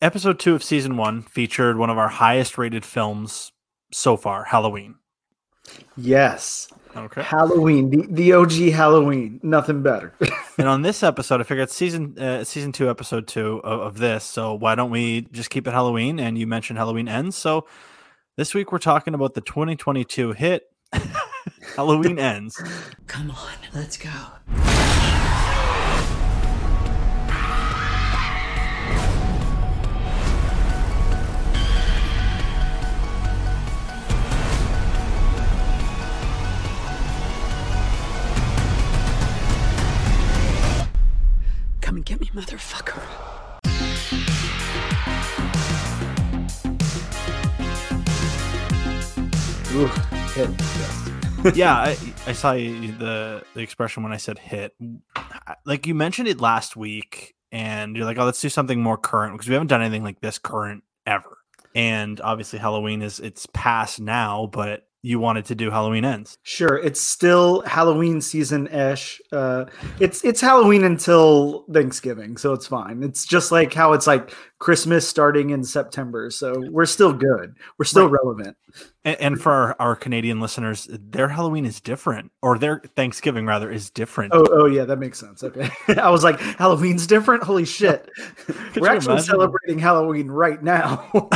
episode two of season one featured one of our highest rated films so far, Halloween. Yes. Okay. Halloween, the, the OG Halloween, nothing better. and on this episode, I figured season uh, season two, episode two of, of this. So why don't we just keep it Halloween? And you mentioned Halloween ends, so this week we're talking about the 2022 hit Halloween ends. Come on, let's go. Get me, motherfucker. Ooh, hit. Yes. yeah, I, I saw you, the the expression when I said hit. Like you mentioned it last week, and you're like, "Oh, let's do something more current," because we haven't done anything like this current ever. And obviously, Halloween is it's past now, but you wanted to do Halloween ends. Sure, it's still Halloween season ish. Uh, it's it's Halloween until Thanksgiving, so it's fine. It's just like how it's like Christmas starting in September, so we're still good. We're still right. relevant. And, and for our, our, Canadian listeners, their Halloween is different, or their Thanksgiving rather is different. Oh, oh yeah, that makes sense. Okay, I was like, Halloween's different. Holy shit, we're actually imagine? celebrating Halloween right now.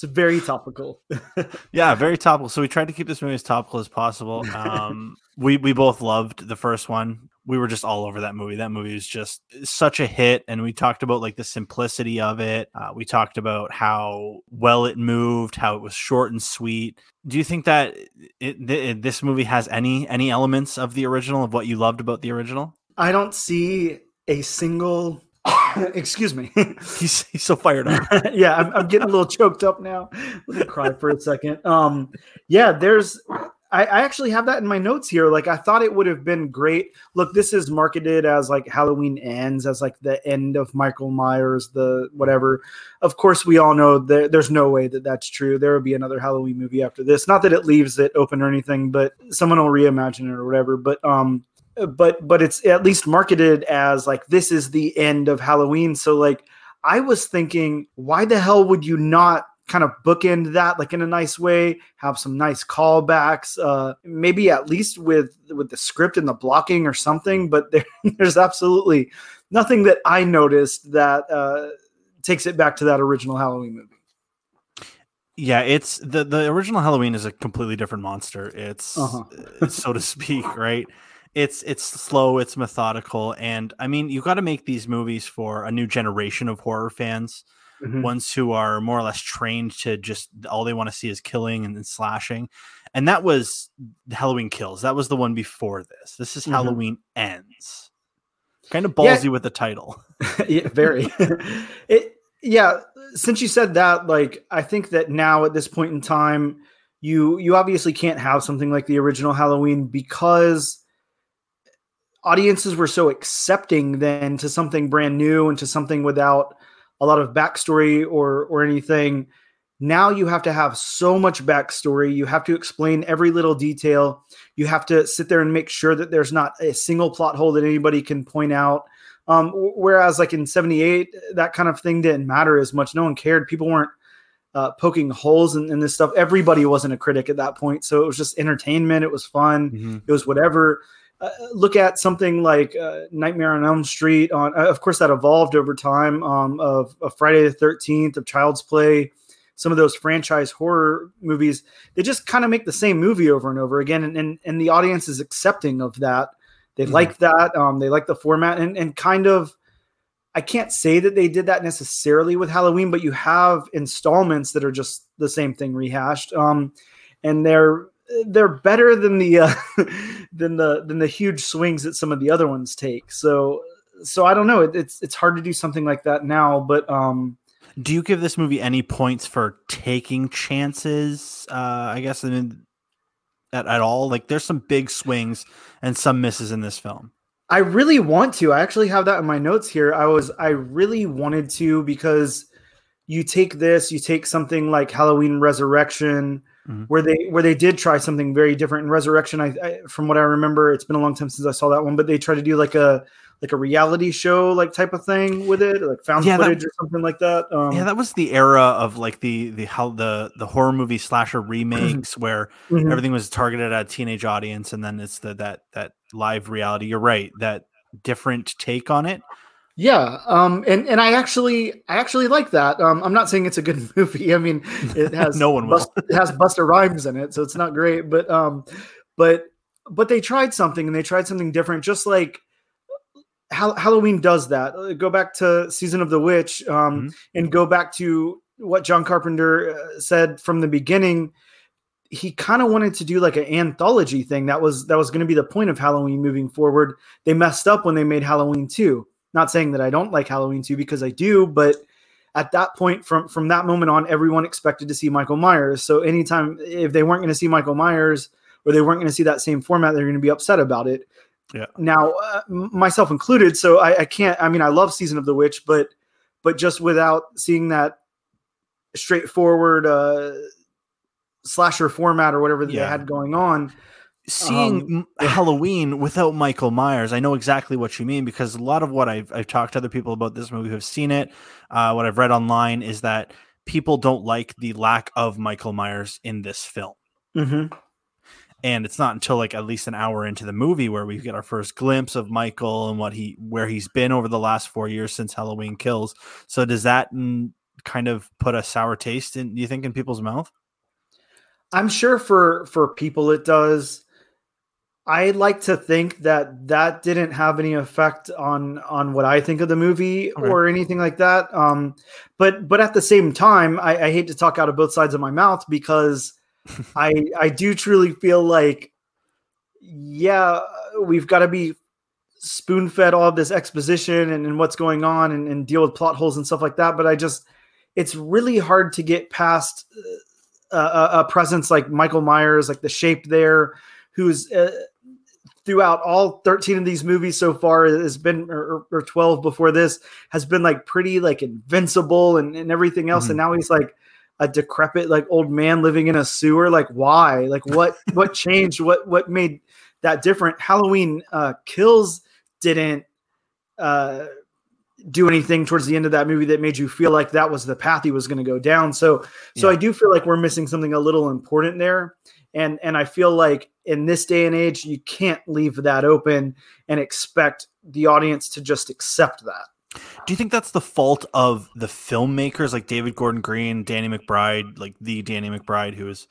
it's very topical. yeah, very topical. So we tried to keep this movie as topical as possible. Um, we we both loved the first one. We were just all over that movie. That movie was just such a hit, and we talked about like the simplicity of it. Uh, we talked about how well it moved, how it was short and sweet. Do you think that it, th- this movie has any any elements of the original of what you loved about the original? I don't see a single excuse me. he's, he's so fired up. yeah, I'm, I'm, getting a little choked up now. Let me cry for a second. Um, yeah, there's I, I, actually have that in my notes here. Like I thought it would have been great. Look, this is marketed as like Halloween ends, as like the end of Michael Myers, the whatever. Of course, we all know that there's no way that that's true. There will be another Halloween movie after this. Not that it leaves it open or anything, but someone will reimagine it or whatever. But um, but but it's at least marketed as like this is the end of Halloween. So like I was thinking, why the hell would you not kind of bookend that like in a nice way have some nice callbacks uh maybe at least with with the script and the blocking or something but there, there's absolutely nothing that i noticed that uh takes it back to that original halloween movie yeah it's the the original halloween is a completely different monster it's uh-huh. so to speak right it's it's slow it's methodical and i mean you got to make these movies for a new generation of horror fans mm-hmm. ones who are more or less trained to just all they want to see is killing and slashing. And that was Halloween Kills. That was the one before this. This is mm-hmm. Halloween Ends. Kind of ballsy yeah. with the title. yeah, very. it yeah, since you said that, like I think that now at this point in time, you you obviously can't have something like the original Halloween because audiences were so accepting then to something brand new and to something without a lot of backstory or or anything. Now you have to have so much backstory. You have to explain every little detail. You have to sit there and make sure that there's not a single plot hole that anybody can point out. Um, whereas, like in '78, that kind of thing didn't matter as much. No one cared. People weren't uh, poking holes in, in, this stuff. Everybody wasn't a critic at that point, so it was just entertainment. It was fun. Mm-hmm. It was whatever. Uh, look at something like uh, Nightmare on Elm Street. On uh, of course that evolved over time. Um, of, of, Friday the Thirteenth, of Child's Play, some of those franchise horror movies. They just kind of make the same movie over and over again, and and, and the audience is accepting of that. They mm-hmm. like that. Um, they like the format, and and kind of. I can't say that they did that necessarily with Halloween, but you have installments that are just the same thing rehashed. Um, and they're they're better than the uh, than the than the huge swings that some of the other ones take. So so I don't know. It, it's it's hard to do something like that now. But um, do you give this movie any points for taking chances? Uh, I guess I mean, at at all. Like there's some big swings and some misses in this film. I really want to. I actually have that in my notes here. I was I really wanted to because you take this, you take something like Halloween Resurrection mm-hmm. where they where they did try something very different in Resurrection. I, I, from what I remember, it's been a long time since I saw that one, but they tried to do like a like a reality show like type of thing with it, like found yeah, footage that, or something like that. Um, yeah, that was the era of like the the how the the horror movie slasher remakes where mm-hmm. everything was targeted at a teenage audience, and then it's the that that live reality. You're right, that different take on it. Yeah, um, and and I actually I actually like that. Um, I'm not saying it's a good movie. I mean, it has no one Bust, it has Busta Rhymes in it, so it's not great. But um, but but they tried something and they tried something different. Just like Halloween does that. Uh, go back to Season of the Witch, um, mm-hmm. and go back to what John Carpenter uh, said from the beginning. He kind of wanted to do like an anthology thing. That was that was going to be the point of Halloween moving forward. They messed up when they made Halloween two not saying that I don't like Halloween 2 because I do, but at that point from from that moment on everyone expected to see Michael Myers. So anytime if they weren't going to see Michael Myers or they weren't going to see that same format, they're going to be upset about it. Yeah. Now, uh, myself included, so I, I can't. I mean, I love Season of the Witch, but but just without seeing that straightforward uh, slasher format or whatever that yeah. they had going on, seeing um, Halloween without Michael Myers, I know exactly what you mean because a lot of what I've, I've talked to other people about this movie who have seen it, uh, what I've read online is that people don't like the lack of Michael Myers in this film. Mm-hmm. And it's not until like at least an hour into the movie where we get our first glimpse of Michael and what he where he's been over the last four years since Halloween Kills. So does that kind of put a sour taste in? Do you think in people's mouth? I'm sure for for people it does. I like to think that that didn't have any effect on on what I think of the movie okay. or anything like that. Um, but but at the same time, I, I hate to talk out of both sides of my mouth because I I do truly feel like yeah, we've got to be spoon fed all of this exposition and, and what's going on and, and, deal with plot holes and stuff like that. But I just it's really hard to get past uh, a, a presence like Michael Myers, like the shape there, who's uh, throughout all 13 of these movies so far has been or, or 12 before this has been like pretty like invincible and, and everything else. Mm-hmm. and now he's like a decrepit like old man living in a sewer. Like why? Like what what changed? What what made that different? Halloween uh kills didn't uh do anything towards the end of that movie that made you feel like that was the path he was going to go down. So so yeah. i do feel like we're missing something a little important there and and I feel like in this day and age you can't leave that open and expect the audience to just accept that. Do you think that's the fault of the filmmakers like David Gordon Green, Danny McBride, like the Danny McBride who is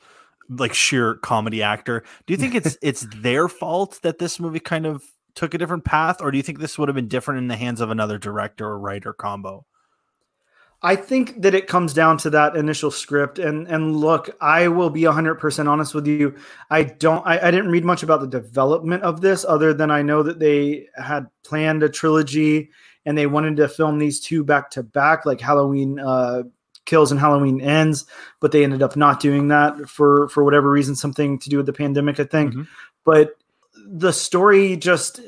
like sheer comedy actor? Do you think it's it's their fault that this movie kind of took a different path or do you think this would have been different in the hands of another director or writer combo? I think that it comes down to that initial script. And and look, I will be 100% honest with you. I don't, I, I, didn't read much about the development of this other than I know that they had planned a trilogy and they wanted to film these two back to back, like Halloween uh, Kills and Halloween Ends, but they ended up not doing that for for whatever reason, something to do with the pandemic, I think. Mm-hmm. But the story just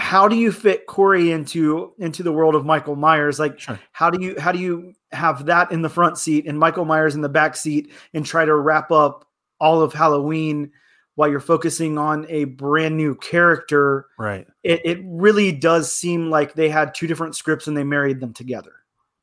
how do you fit Corey into into the world of Michael Myers? Like, sure. how do you how do you have that in the front seat and Michael Myers in the back seat and try to wrap up all of Halloween while you're focusing on a brand new character? Right. It it really does seem like they had two different scripts and they married them together.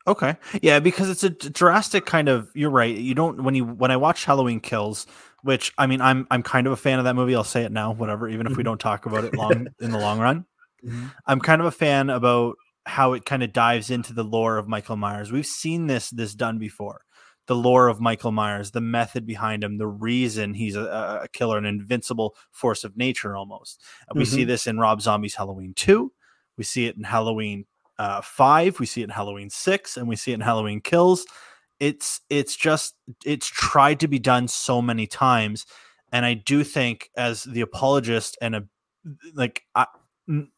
Okay. Yeah, because it's a drastic kind of you're right. You don't when you when I watch Halloween Kills, which I mean I'm I'm kind of a fan of that movie. I'll say it now, whatever, even if we mm-hmm. don't talk about it long in the long run. Mm-hmm. I'm kind of a fan about how it kind of dives into the lore of Michael Myers. We've seen this this done before. The lore of Michael Myers, the method behind him, the reason he's a, a killer, an invincible force of nature almost. And we mm-hmm. see this in Rob Zombie's Halloween 2. We see it in Halloween uh, 5, we see it in Halloween 6, and we see it in Halloween Kills. It's it's just it's tried to be done so many times and I do think as the apologist and a like I,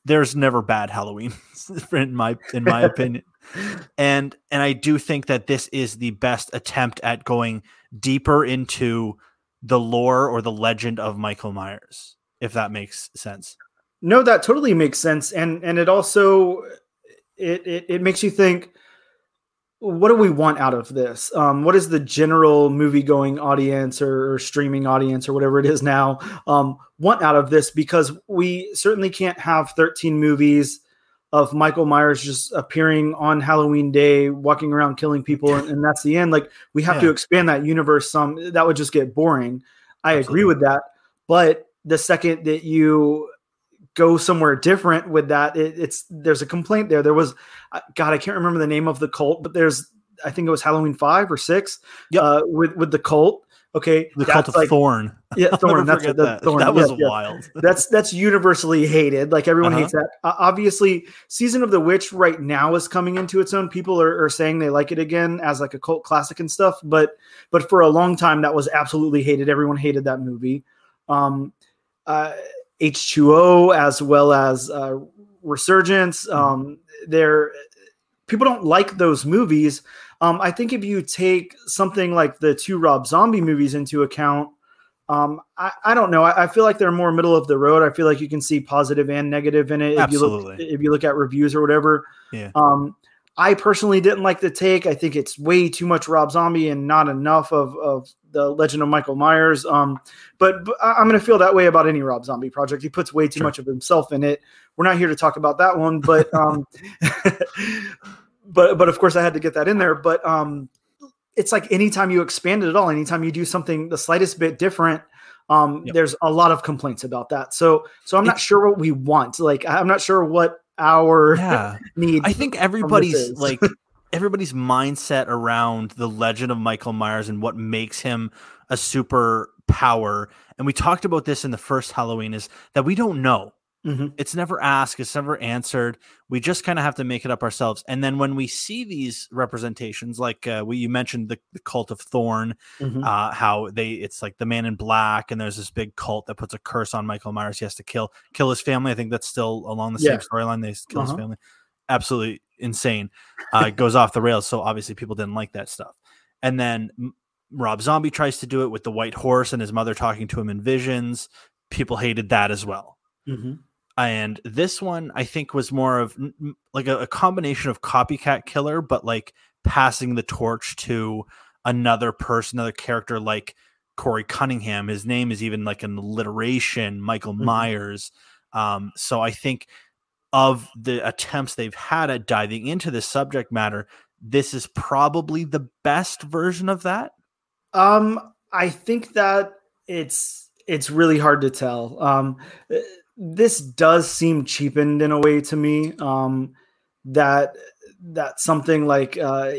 there's never bad Halloween in my in my opinion. And and I do think that this is the best attempt at going deeper into the lore or the legend of Michael Myers, if that makes sense. No, that totally makes sense. And and it also it, it, it makes you think what do we want out of this? Um, what is the general movie going audience or, or, streaming audience or whatever it is now um, want out of this? Because we certainly can't have 13 movies of Michael Myers just appearing on Halloween Day, walking around killing people, and, and that's the end. Like we have yeah. to expand that universe some. That would just get boring. I Absolutely. agree with that. But the second that you go somewhere different with that, it, it's there's a complaint there. There was, God, I can't remember the name of the cult, but there's I think it was Halloween five or six. Yep. Uh, with with the cult. Okay, the cult of like, Thorn. Yeah, Thorn. that's the, that. Thorn. That was yeah, wild. Yeah. That's that's universally hated. Like everyone uh-huh. hates that. Uh, obviously, Season of the Witch right now is coming into its own. People are, are saying they like it again as like a cult classic and stuff. But but for a long time, that was absolutely hated. Everyone hated that movie. Um, uh, H2O as well as uh, Resurgence. Mm-hmm. Um, they're people don't like those movies um, I think if you take something like the two Rob Zombie movies into account, um, I, I, don't know. I, I, feel like they're more middle of the road. I feel like you can see positive and negative in it. Absolutely. If you look, if you look at reviews or whatever. Yeah. Um, I personally didn't like the take. I think it's way too much Rob Zombie and not enough of, of the Legend of Michael Myers. Um, but, but I'm going to feel that way about any Rob Zombie project. He puts way too sure. much of himself in it. We're not here to talk about that one, but um, but but of course I had to get that in there. But um, it's like anytime you expand it at all, anytime you do something the slightest bit different, um, yep. there's a lot of complaints about that. So so I'm not it's, sure what we want. Like I'm not sure what our yeah. need. I think everybody's like everybody's mindset around the legend of Michael Myers and what makes him a super power. And we talked about this in the first Halloween is that we don't know. Mm-hmm. It's never asked, it's never answered. We just kind of have to make it up ourselves. And then when we see these representations, like uh, we, you mentioned the, the cult of Thorn, mm-hmm. uh, how they it's like the man in black, and there's this big cult that puts a curse on Michael Myers. He has to kill kill his family. I think that's still along the yeah. same storyline. They kill uh-huh. his family. Absolutely insane. Uh, it goes off the rails. So obviously people didn't like that stuff. And then Rob Zombie tries to do it with the white horse and his mother talking to him in visions. People hated that as well. Mm-hmm and this one I think was more of like a, a, combination of copycat killer, but like passing the torch to another person, another character like Corey Cunningham. His name is even like an alliteration, Michael mm-hmm. Myers. Um, so I think of the attempts they've had at diving into this subject matter, this is probably the best version of that. Um, I think that it's it's really hard to tell. Um, this does seem cheapened in a way to me. Um, that that something like uh,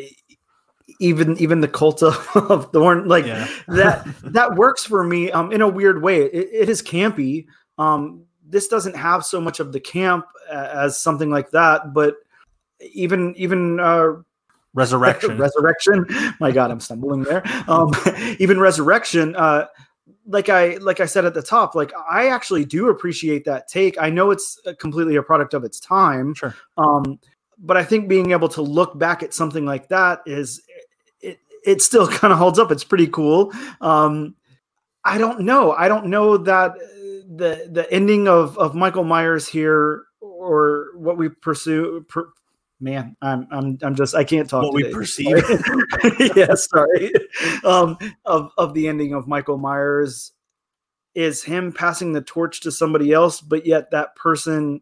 even even the cult of, of Thorn like yeah. that that works for me um, in a weird way. It, it is campy. Um, this doesn't have so much of the camp as something like that, but even even uh, resurrection resurrection my god i'm stumbling there um even resurrection uh like I like I said at the top, like I actually do appreciate that take. I know it's completely a product of its time. Sure. Um, but I think being able to look back at something like that is it it still kind of holds up. It's pretty cool. Um, I don't know. I don't know that the the ending of of Michael Myers here or what we pursue man, I'm I'm I'm just I can't talk. What today. we perceive. yeah, sorry. Um, of of the ending of Michael Myers is him passing the torch to somebody else, but yet that person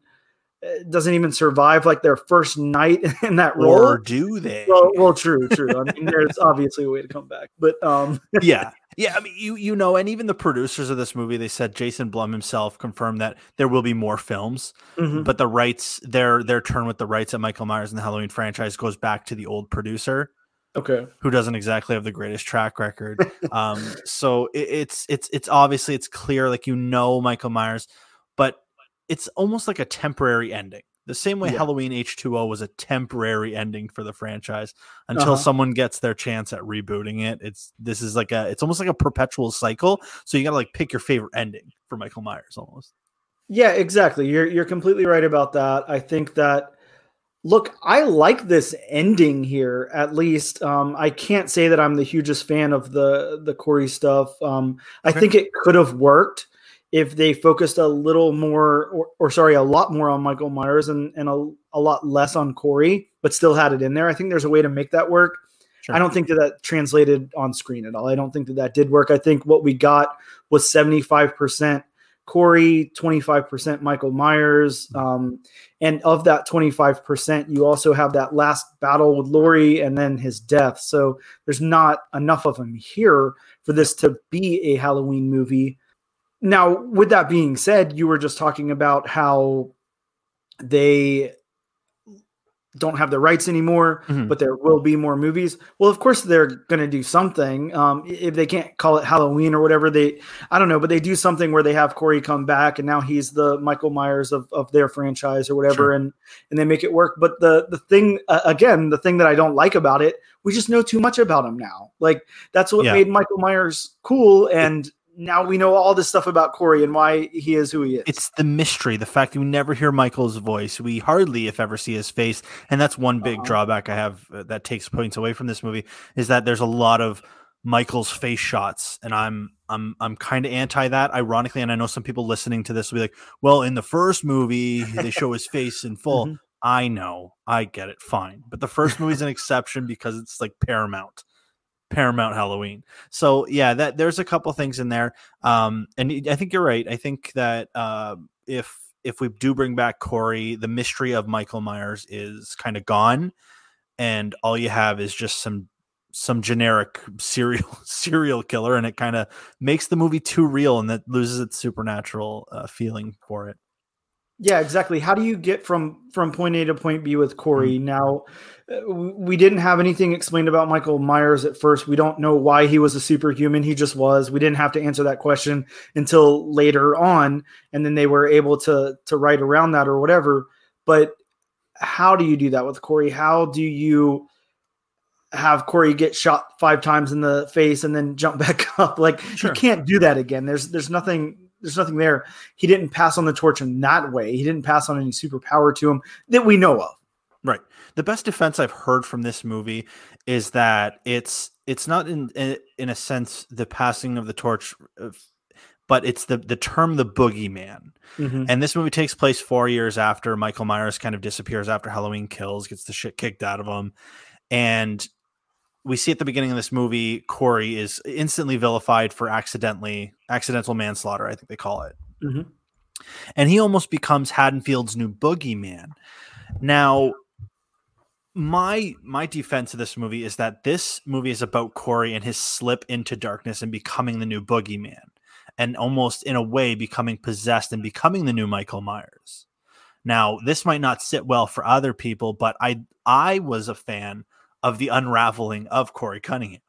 eh, doesn't even survive like their first night in that role. Or do they? Well, well, true, true. I mean, there's obviously a way to come back, but um, yeah, yeah, I mean, you you know, and even the producers of this movie, they said Jason Blum himself confirmed that there will be more films, mm-hmm. but the rights, their their turn with the rights at Michael Myers and the Halloween franchise goes back to the old producer, okay, who doesn't exactly have the greatest track record. um, so it, it's it's it's obviously it's clear, like you know Michael Myers, but it's almost like a temporary ending. The same way yeah. Halloween H2O was a temporary ending for the franchise until uh-huh. someone gets their chance at rebooting it. It's this is like a it's almost like a perpetual cycle. So you got to like pick your favorite ending for Michael Myers almost. Yeah, exactly. You're you're completely right about that. I think that look, I like this ending here at least. Um, I can't say that I'm the hugest fan of the the Corey stuff. Um, I think it could have worked if they focused a little more, or, or sorry, a lot more on Michael Myers and, and a, a lot less on Corey. but still had it in there. I think there's a way to make that work. Sure. I don't think that that translated on screen at all. I don't think that that did work. I think what we got was 75% Corey, 25% Michael Myers. Um, and of that 25%, you also have that last battle with Laurie and then his death. So there's not enough of him here for this to be a Halloween movie. Now, with that being said, you were just talking about how they don't have the rights anymore, mm-hmm. but there will be more movies. Well, of course they're going to do something. Um, if they can't call it Halloween or whatever, they I don't know, but they do something where they have Corey come back and now he's the Michael Myers of, of their franchise or whatever, sure. and and they make it work. But the the thing uh, again, the thing that I don't like about it, we just know too much about him now. Like that's what yeah. made Michael Myers cool and now we know all this stuff about Corey and why he is who he is. It's the mystery, the fact that we never hear Michael's voice. We hardly, if ever, see his face, and that's one big uh-huh. drawback I have uh, that takes points away from this movie is that there's a lot of Michael's face shots, and I'm I'm I'm kind of anti that. Ironically, and I know some people listening to this will be like, "Well, in the first movie, they show his face in full." Mm-hmm. I know, I get it, fine, but the first movie is an exception because it's like Paramount. Paramount Halloween. So yeah, that there's a couple things in there. Um, and I think you're right. I think that uh, if if we do bring back Corey, the mystery of Michael Myers is kind of gone, and all you have is just some some generic serial serial killer, and it kind of makes the movie too real, and that loses its supernatural uh, feeling for it. Yeah, exactly. How do you get from from point A to point B with Corey? Mm-hmm. Now, uh, we didn't have anything explained about Michael Myers at first. We don't know why he was a superhuman. He just was. We didn't have to answer that question until later on, and then they were able to to write around that or whatever. But how do you do that with Corey? How do you have Corey get shot five times in the face and then jump back up? Like sure. you can't do that again. There's there's nothing there's nothing there. He didn't pass on the torch in that way. He didn't pass on any superpower to him that we know of. Right. The best defense I've heard from this movie is that it's it's not in in a sense the passing of the torch, but it's the the term the boogeyman. Mm-hmm. And this movie takes place four years after Michael Myers kind of disappears after Halloween Kills, gets the shit kicked out of him, and we see at the beginning of this movie, Corey is instantly vilified for accidentally accidental manslaughter. I think they call it, mm-hmm. and he almost becomes Haddonfield's new boogeyman. Now, my my defense of this movie is that this movie is about Corey and his slip into darkness and becoming the new boogeyman, and almost in a way becoming possessed and becoming the new Michael Myers. Now, this might not sit well for other people, but I I was a fan of the unraveling of Corey Cunningham.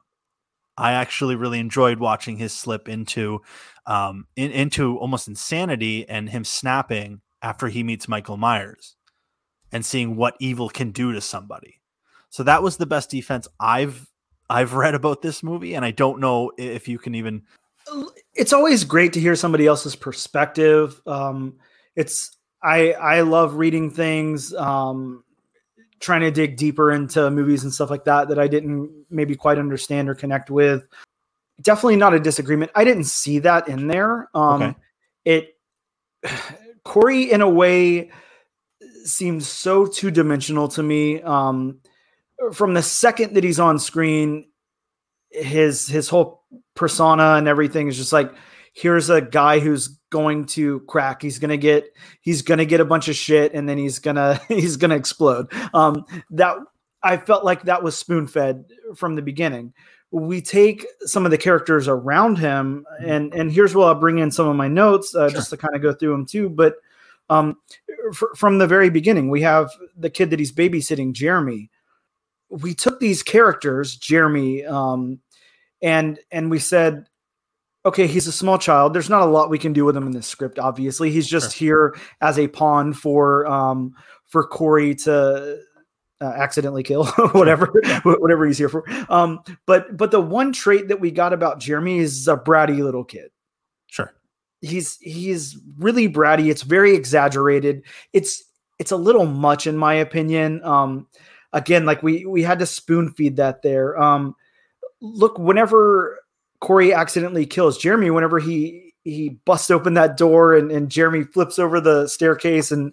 I actually really enjoyed watching his slip into um, in, into almost insanity and him snapping after he meets Michael Myers and seeing what evil can do to somebody. So that was the best defense I've I've read about this movie, and I don't know if you can even. It's always great to hear somebody else's perspective. Um, it's I I love reading things. Um, trying to dig deeper into movies and stuff like that that I didn't maybe quite understand or connect with. Definitely not a disagreement. I didn't see that in there. Um, okay. It Corey in a way seems so two dimensional to me. Um, from the second that he's on screen, his his whole persona and everything is just like here's a guy who's going to crack. He's gonna get he's gonna get a bunch of shit and then he's gonna he's gonna explode. Um that i felt like that was spoon fed from the beginning. We take some of the characters around him and and here's where i'll bring in some of my notes uh, sure. just to kind of go through them too but um f- from the very beginning we have the kid that he's babysitting jeremy. We took these characters jeremy um and and we said okay, he's a small child. There's not a lot we can do with him in this script. Obviously, he's just sure. here as a pawn for um, for Corey to uh, accidentally kill whatever whatever he's here for. Um, but but the one trait that we got about Jeremy is a bratty little kid. Sure, he's he's really bratty. It's very exaggerated. It's it's a little much in my opinion. Um, again, like we we had to spoon feed that there. Um, look, whenever Corey accidentally kills Jeremy whenever he he busts open that door and, and Jeremy flips over the staircase and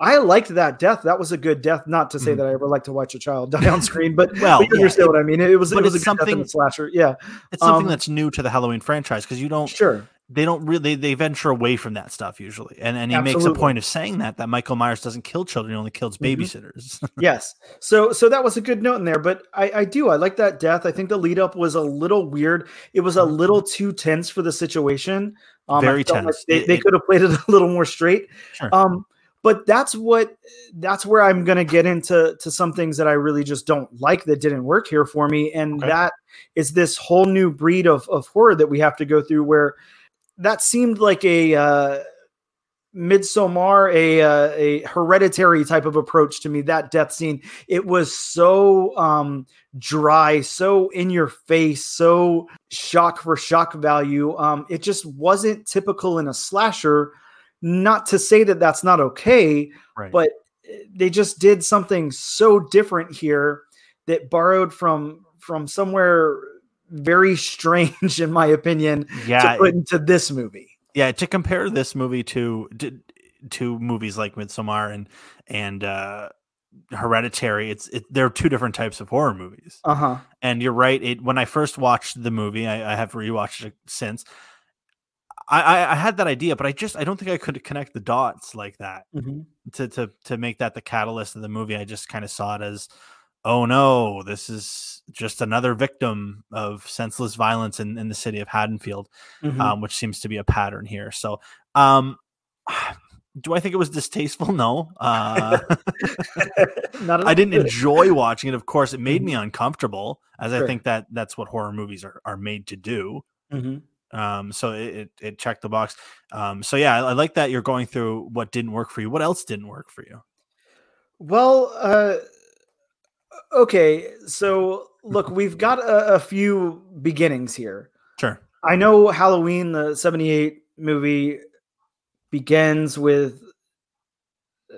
I liked that death. That was a good death. Not to say mm-hmm. that I ever like to watch a child die on screen, but well, you yeah. understand what I mean. It was but it was a something slasher. Yeah, it's something um, that's new to the Halloween franchise because you don't sure they don't really they venture away from that stuff usually and and he Absolutely. makes a point of saying that that michael myers doesn't kill children he only kills mm-hmm. babysitters mm-hmm. yes so so that was a good note in there but i i do i like that death i think the lead up was a little weird it was a mm-hmm. little too tense for the situation um, very tense like they, they could have played it a little more straight sure. um but that's what that's where i'm going to get into to some things that i really just don't like that didn't work here for me and okay. that is this whole new breed of, of horror that we have to go through where that seemed like a uh, Midsommar, a uh, a hereditary type of approach to me. That death scene, it was so um, dry, so in your face, so shock for shock value. Um, it just wasn't typical in a slasher. Not to say that that's not okay, right. but they just did something so different here that borrowed from from somewhere very strange, in my opinion, yeah, to put into this movie. Yeah, to compare this movie to to, to movies like Midsommar and and uh, Hereditary, it's it, there are two different types of horror movies. Uh huh. And you're right. It when I first watched the movie, I, I have rewatched it since. I, I, had that idea, but I just I don't think I could connect the dots like that mm-hmm. to to to make that the catalyst of the movie. I just kind of saw it as oh no, this is just another victim of senseless violence in, in the city of Haddonfield, mm-hmm. um, which seems to be a pattern here. So, um, do I think it was distasteful? No. Uh, I didn't enjoy watching it. Of course, it made mm-hmm. me uncomfortable, as sure. I think that that's what horror movies are, are made to do. Mm-hmm. Um, so it, it, it, checked the box. Um, so yeah, I, I, like that you're going through what didn't work for you. What else didn't work for you? Well, uh, okay, so look, we've got a, a, few beginnings here. Sure. I know Halloween, the 78 movie, begins with uh,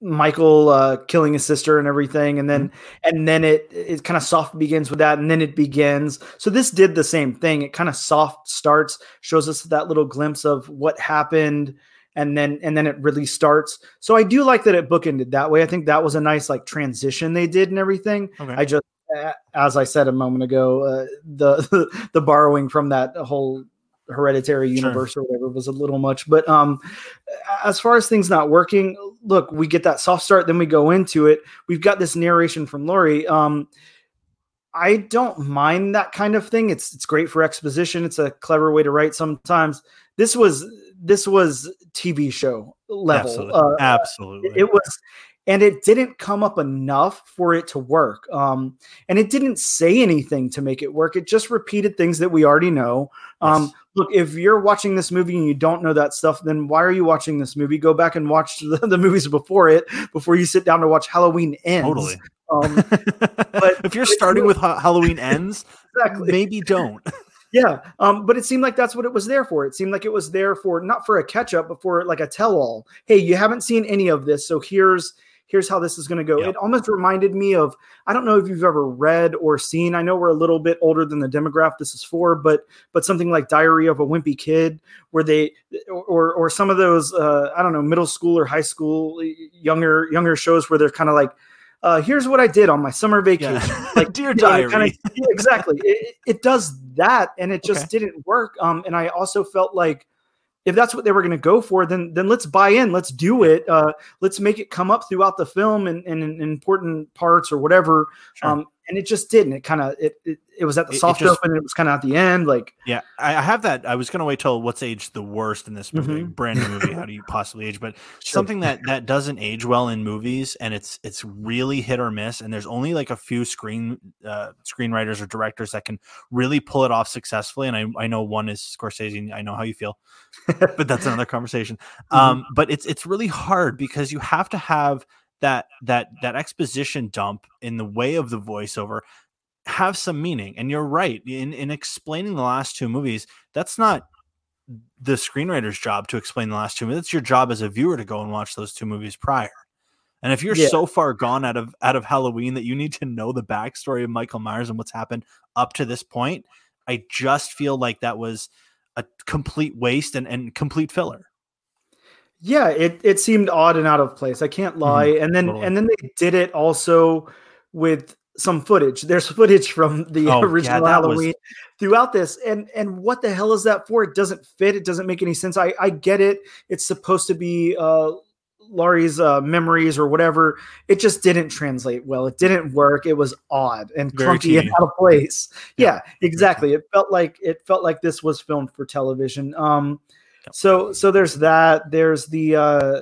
Michael uh, killing his sister and everything, and then mm-hmm. and then it it kind of soft begins with that, and then it begins. So this did the same thing. It kind of soft starts, shows us that little glimpse of what happened and then and then it really starts. So I do like that it bookended that way. I think that was a nice like transition they did and everything. Okay. I just as I said a moment ago, uh, the the borrowing from that whole hereditary universe sure. or whatever was a little much. But um, as far as things not working, look, we get that soft start, then we go into it. We've got this narration from Laurie. Um, I don't mind that kind of thing. It's it's great for exposition. It's a clever way to write sometimes. This was this was TV show level. Absolutely. Uh, Absolutely. It, it, was and it didn't come up enough for it to work. Um, and it didn't say anything to make it work. It just repeated things that we already know. Um, yes. Look, if you're watching this movie and you don't know that stuff, then why are you watching this movie? Go back and watch the, the movies before it before you sit down to watch Halloween Ends. Totally. Um, but if you're starting with ha- Halloween Ends, exactly. maybe don't. Yeah um, but it seemed like that's what it was there for. It seemed like it was there for not for a catch up but for like a tell all hey you haven't seen any of this so here's here's how this is going to go. Yep. it almost reminded me of i don't know if you've ever read or seen i know we're a little bit older than the demographic this is for but but something like diary of a wimpy kid where they or or some of those uh, i don't know middle school or high school younger younger shows where they're kind of like uh, here's what I did on my summer vacation. Yeah. Like dear diary. Know, kinda, yeah, exactly. It, it, does that, and it just okay. didn't work. Um, and I also felt like if that's what they were going to go for, then then let's buy in. Let's do it. Uh, let's make it come up throughout the film and in, in, in, important parts or whatever. Sure. Um, and it just didn't. It kind of it, it, it was at the soft it just, open. It was kind of at the end. Like yeah, I, have that. I was gonna wait till what's aged the worst in this movie, mm-hmm. brand new movie. How do you possibly age? But sure. something that that doesn't age well in movies, and it's it's really hit or miss. And there's only like a few screen uh, screenwriters or directors that can really pull it off successfully. And I I know one is Scorsese. I know how you feel, but that's another conversation. Mm-hmm. Um, but it's it's really hard because you have to have that that that exposition dump in the way of the voiceover have some meaning and you're right in in explaining the last two movies that's not the screenwriter's job to explain the last two movies it's your job as a viewer to go and watch those two movies prior and if you're yeah. so far gone out of out of halloween that you need to know the backstory of michael myers and what's happened up to this point i just feel like that was a complete waste and, and complete filler Yeah, it it seemed odd and out of place. I can't lie. Mm-hmm. And then totally. and then they did it also with some footage. There's footage from the oh, original yeah, Halloween was... throughout this. And and what the hell is that for? It doesn't fit. It doesn't make any sense. I I get it. It's supposed to be uh Laurie's uh, memories or whatever. It just didn't translate well. It didn't work. It was odd and Very clunky and out of place. Yeah, yeah exactly. It felt like it felt like this was filmed for television. Um, so so there's that. There's the uh,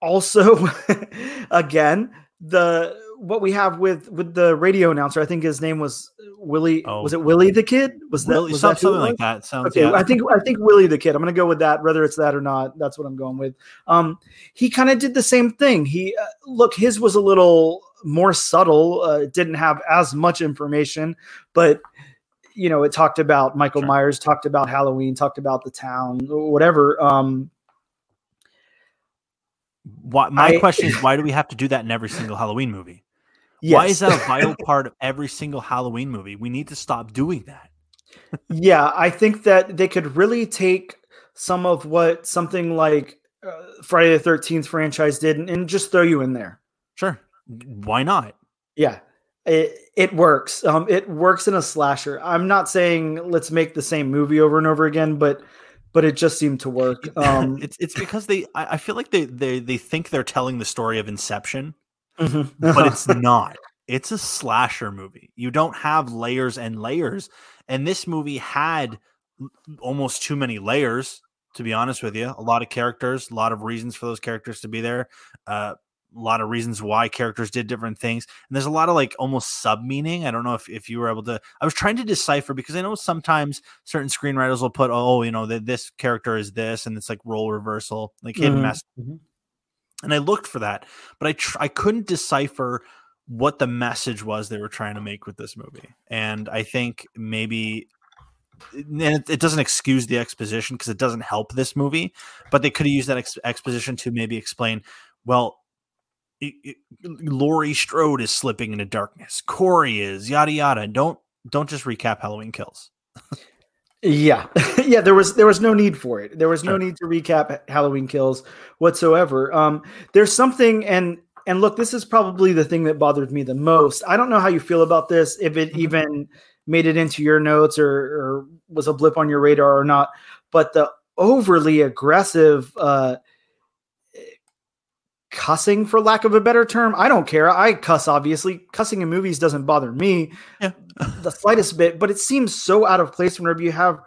also again the what we have with with the radio announcer. I think his name was Willie. Oh. Was it Willie the Kid? Was that Willie, was something, that something like that? Sounds. Okay, yeah. I think I think Willie the Kid. I'm gonna go with that, whether it's that or not. That's what I'm going with. Um, he kind of did the same thing. He uh, look, his was a little more subtle. Uh, didn't have as much information, but you know, it talked about Michael sure. Myers, talked about Halloween, talked about the town, whatever. Um, why, my I, question is, why do we have to do that in every single Halloween movie? Yes. Why is that a vital part of every single Halloween movie? We need to stop doing that. yeah, I think that they could really take some of what something like uh, Friday the Thirteenth franchise did and, and, just throw you in there. Sure, why not? Yeah, it it works. Um, it works in a slasher. I'm not saying let's make the same movie over and over again, but but it just seemed to work. Um, it's it's because they I, I feel like they they they think they're telling the story of Inception mm-hmm. but it's not. It's a slasher movie. You don't have layers and layers. And this movie had almost too many layers, to be honest with you. A lot of characters, a lot of reasons for those characters to be there. Uh, a lot of reasons why characters did different things. And there's a lot of like almost sub meaning. I don't know if, if you were able to, I was trying to decipher because I know sometimes certain screenwriters will put, oh, you know, that this character is this, and it's like role reversal, like hidden mm-hmm. mess. Mm-hmm and I looked for that, but I tr- I couldn't decipher what the message was they were trying to make with this movie. And I think maybe and it, it doesn't excuse the exposition because it doesn't help this movie, but they could have used that ex- exposition to maybe explain, well, it, it, Laurie Strode is slipping into darkness. Corey is yada yada. Don't don't just recap Halloween Kills. Yeah, yeah. There was there was no need for it. There was no need to recap Halloween Kills whatsoever. Um, there's something, and and look, this is probably the thing that bothered me the most. I don't know how you feel about this. If it mm-hmm. even made it into your notes or, or was a blip on your radar or not, but the overly aggressive uh, cussing for lack of a better term i don't care i cuss obviously cussing in movies doesn't bother me yeah. the slightest bit but it seems so out of place whenever you have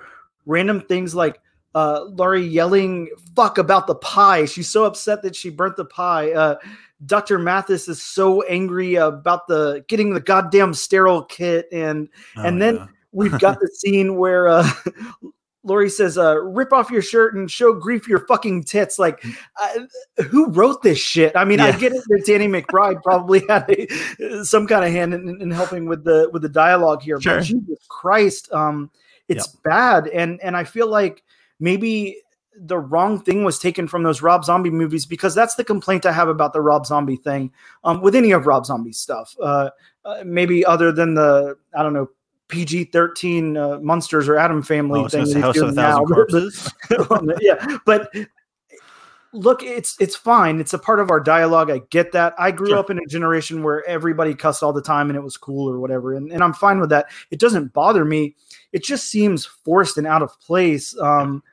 random things like uh laurie yelling fuck about the pie she's so upset that she burnt the pie uh dr mathis is so angry about the getting the goddamn sterile kit and oh, and then yeah. we've got the scene where uh Laurie says, uh, "Rip off your shirt and show grief your fucking tits." Like, uh, who wrote this shit? I mean, yeah. I get it that Danny McBride probably had a, some kind of hand in, in, helping with the with the dialogue here, sure. but Jesus Christ, um, it's yep. bad, and and I feel like maybe the wrong thing was taken from those Rob Zombie movies because that's the complaint I have about the Rob Zombie thing um, with any of Rob Zombie's stuff. Uh, uh, maybe other than the I don't know PG thirteen uh, Munsters or Addams Family oh, thing. House of a Thousand Corpses. yeah, but look, it's it's fine. It's a part of our dialogue. I get that. I grew sure. up in a generation where everybody cussed all the time and it was cool or whatever, and, and I'm fine with that. It doesn't bother me. It just seems forced and out of place um,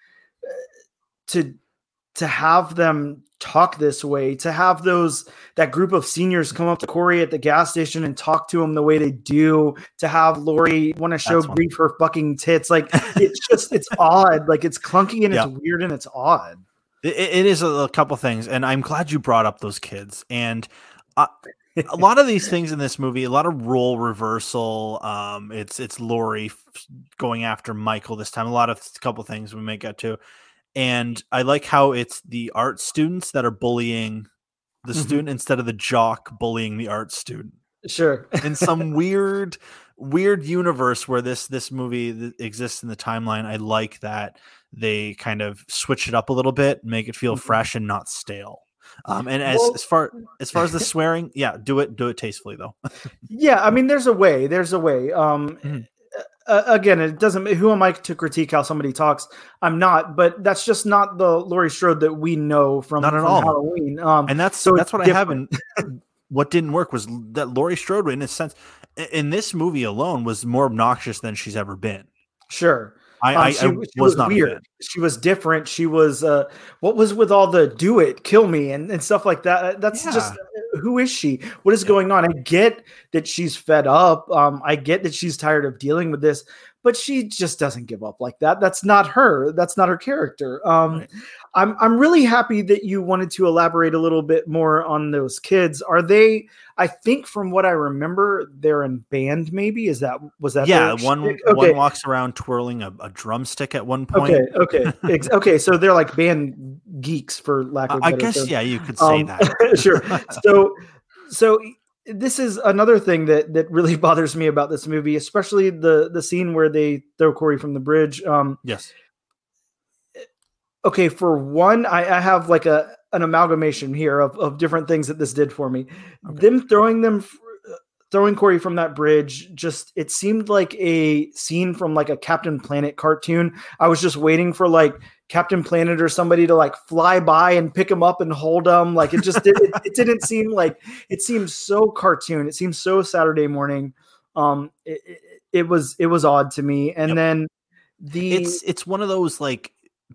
to to have them talk this way to have those that group of seniors come up to Corey at the gas station and talk to him the way they do to have Laurie want to show grief her fucking tits like it's just it's odd like it's clunky and it's weird and it's odd it, it is a, couple things and I'm glad you brought up those kids and uh, a lot of these things in this movie, a lot of role reversal. Um, it's it's Laurie going after Michael this time. A lot of a couple things we may get to and I like how it's the art students that are bullying the mm-hmm. student instead of the jock bullying the art student. Sure. in some weird weird universe where this this movie exists in the timeline, I like that they kind of switch it up a little bit, make it feel mm-hmm. fresh and not stale. Um, and as, well, as far as far as the swearing, yeah, do it do it tastefully though. yeah, I mean, there's a way. There's a way. Um, mm-hmm uh, again, it doesn't. Who am I to critique how somebody talks? I'm not, but that's just not the Laurie Strode that we know from, not at from all. Halloween. Um, and that's so that's what different. I haven't. what didn't work was that Laurie Strode, in a sense, in this movie alone, was more obnoxious than she's ever been. Sure. I, um, I, she, I was, was, not weird. She was different. She was uh, what was with all the do it, kill me, and, and stuff like that. That's yeah. just who is she? What is yeah. going on? I get that she's fed up. Um, I get that she's tired of dealing with this, but she just doesn't give up like that. That's not her. That's not her character. Um, right. I'm I'm really happy that you wanted to elaborate a little bit more on those kids. Are they? I think from what I remember, they're in band. Maybe is that was that? Yeah, one okay. one walks around twirling a, a, drumstick at one point. Okay, okay, okay. So they're like band geeks, for lack of. I guess term. yeah, you could say um, that. sure. So so this is another thing that that really bothers me about this movie, especially the the scene where they throw Corey from the bridge. Um, yes. Okay, for one, I, I have like a an amalgamation here of, of different things that this did for me. Okay. Them throwing them throwing Corey from that bridge just it seemed like a scene from like a Captain Planet cartoon. I was just waiting for like Captain Planet or somebody to like fly by and pick him up and hold him. Like it just did, it, it, didn't seem like it seemed so cartoon. It seemed so Saturday morning. Um, it, it, it was it was odd to me. And yep. then the it's it's one of those like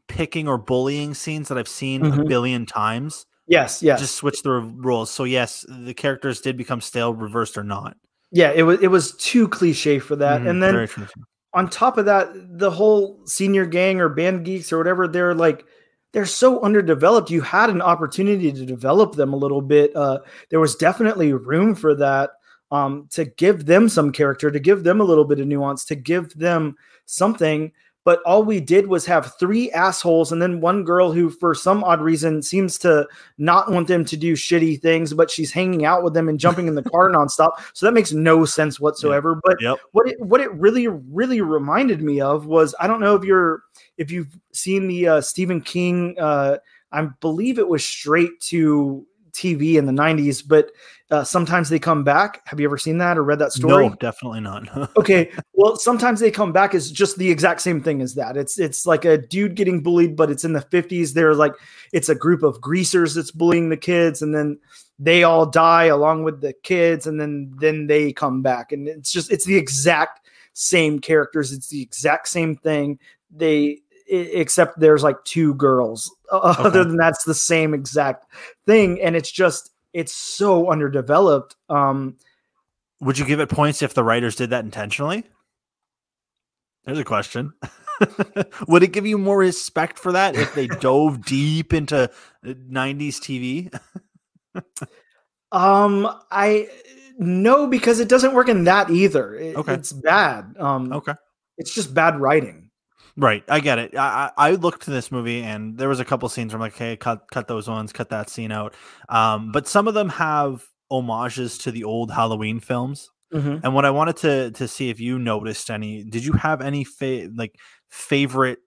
picking or bullying scenes that I've seen mm-hmm. a billion times. Yes, yes. Just switch the rules. So yes, the characters did become stale, reversed or not. Yeah, it was it was too cliche for that. Mm, and then on top of that, the whole senior gang or band geeks or whatever, they're like they're so underdeveloped. You had an opportunity to develop them a little bit. Uh, there was definitely room for that um, to give them some character, to give them a little bit of nuance, to give them something but all we did was have three assholes and then one girl who for some odd reason seems to not want them to do shitty things but she's hanging out with them and jumping in the car nonstop. So that makes no sense whatsoever. But yep. what it what it really really reminded me of was i don't know if you're if you've seen the uh, stephen king uh, i believe it was straight to TV in the 90s, but uh, sometimes they come back. Have you ever seen that or read that story? No, definitely not. okay, well, sometimes they come back is just the exact same thing as that. It's it's like a dude getting bullied, but it's in the 50s. They're like it's a group of greasers that's bullying the kids, and then they all die along with the kids, and then then they come back, and it's just it's the exact same characters. It's the exact same thing. They except there's like two girls. Okay. Other than that's the same exact thing, and it's just it's so underdeveloped. Um, Would you give it points if the writers did that intentionally? There's a question. Would it give you more respect for that if they dove deep into 90s TV? um, I no, because it doesn't work in that either. It, okay. It's bad. Um, okay. It's just bad writing. Right, I get it. I, I looked to this movie and there was a couple scenes where I'm like, okay, cut cut those ones, cut that scene out. Um, but some of them have homages to the old Halloween films. Mm-hmm. And what I wanted to to see if you noticed any, did you have any fa- like favorite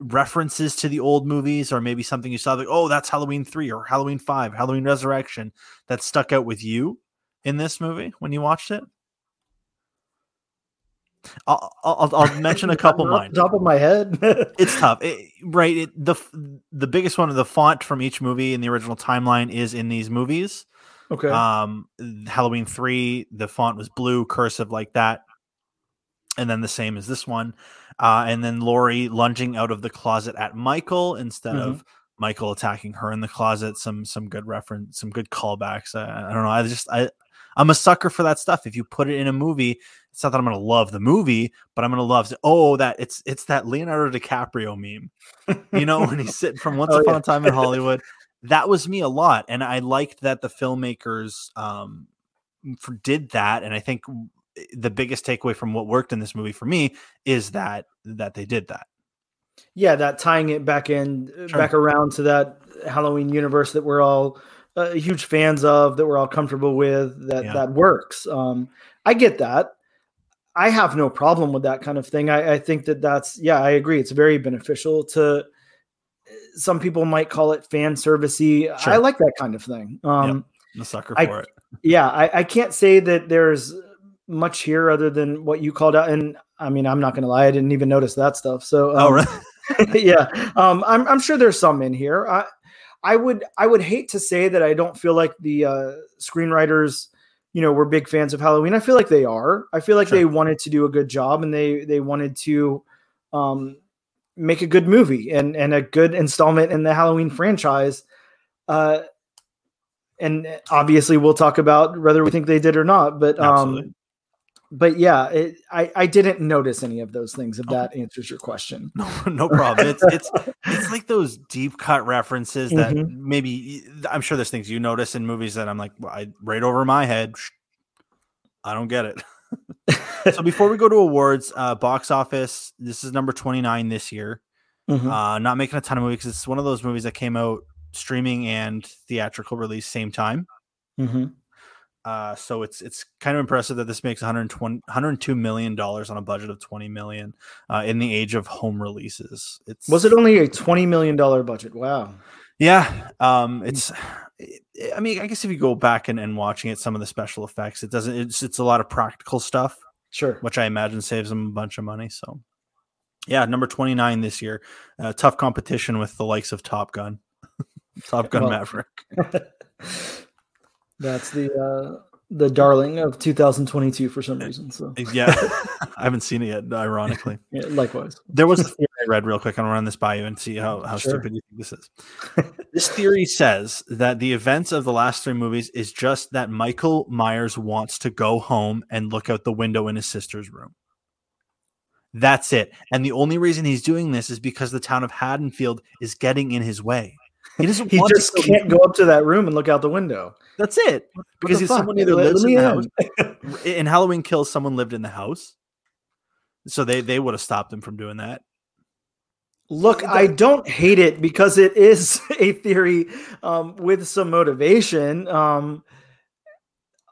references to the old movies, or maybe something you saw like, oh, that's Halloween three or Halloween five, Halloween Resurrection that stuck out with you in this movie when you watched it? I'll, I'll, I'll mention a couple of mine. Top of my head, it's tough, it, right? It, the the biggest one of the font from each movie in the original timeline is in these movies. Okay. Um, Halloween three, the font was blue, cursive like that, and then the same as this one. Uh, and then Laurie lunging out of the closet at Michael instead mm-hmm. of Michael attacking her in the closet. Some some good reference, some good callbacks. I, I don't know. I just I I'm a sucker for that stuff. If you put it in a movie, it's not that I'm going to love the movie, but I'm going to love oh that it's it's that Leonardo DiCaprio meme. You know when he's sitting from Once oh, Upon yeah. a Time in Hollywood. That was me a lot, and I liked that the filmmakers um, for, did that. And I think the biggest takeaway from what worked in this movie for me is that that they did that. Yeah, that tying it back in sure. back around to that Halloween universe that we're all uh, huge fans of that we're all comfortable with that yeah. that works um, i get that i have no problem with that kind of thing I, I, think that that's yeah i agree it's very beneficial to some people might call it fan servicey sure. i like that kind of thing um yep. a sucker for I, it yeah I, I can't say that there's much here other than what you called out. And I mean, I'm not going to lie, I didn't even notice that stuff. So, um, oh, really? yeah, um, I'm, I'm sure there's some in here. I, I would, I would hate to say that I don't feel like the uh, screenwriters, you know, were big fans of Halloween. I feel like they are. I feel like sure. they wanted to do a good job and they, they wanted to um, make a good movie and, and a good installment in the Halloween franchise. Uh, and obviously we'll talk about whether we think they did or not, but, um, but yeah, it, I I didn't notice any of those things. If that answers your question, no, no problem. It's it's it's like those deep cut references that mm-hmm. maybe I'm sure there's things you notice in movies that I'm like I right over my head. I don't get it. so before we go to awards, uh, box office, this is number 29 this year. Mm-hmm. Uh, not making a ton of movies because it's one of those movies that came out streaming and theatrical release same time. Mm-hmm. Uh, so it's it's kind of impressive that this makes 120 102 million dollars on a budget of 20 million uh, in the age of home releases. It's was it only a 20 million dollar budget? Wow. Yeah, um, it's. I mean, I guess if you go back and, and watching it, some of the special effects, it doesn't. It's it's a lot of practical stuff. Sure. Which I imagine saves them a bunch of money. So, yeah, number 29 this year. Uh, tough competition with the likes of Top Gun. Top Gun well, Maverick. That's the uh, the darling of 2022 for some reason. So yeah, I haven't seen it yet. Ironically, yeah, likewise. There was a theory I read real quick. I'm gonna run this by you and see how how sure. stupid you think this is. this theory says that the events of the last three movies is just that Michael Myers wants to go home and look out the window in his sister's room. That's it. And the only reason he's doing this is because the town of Haddonfield is getting in his way. He doesn't. he just can't go up to that room and look out the window. That's it. Because he's someone either lives in the house. in Halloween Kills, someone lived in the house, so they they would have stopped him from doing that. Look, I don't hate it because it is a theory um, with some motivation. Um,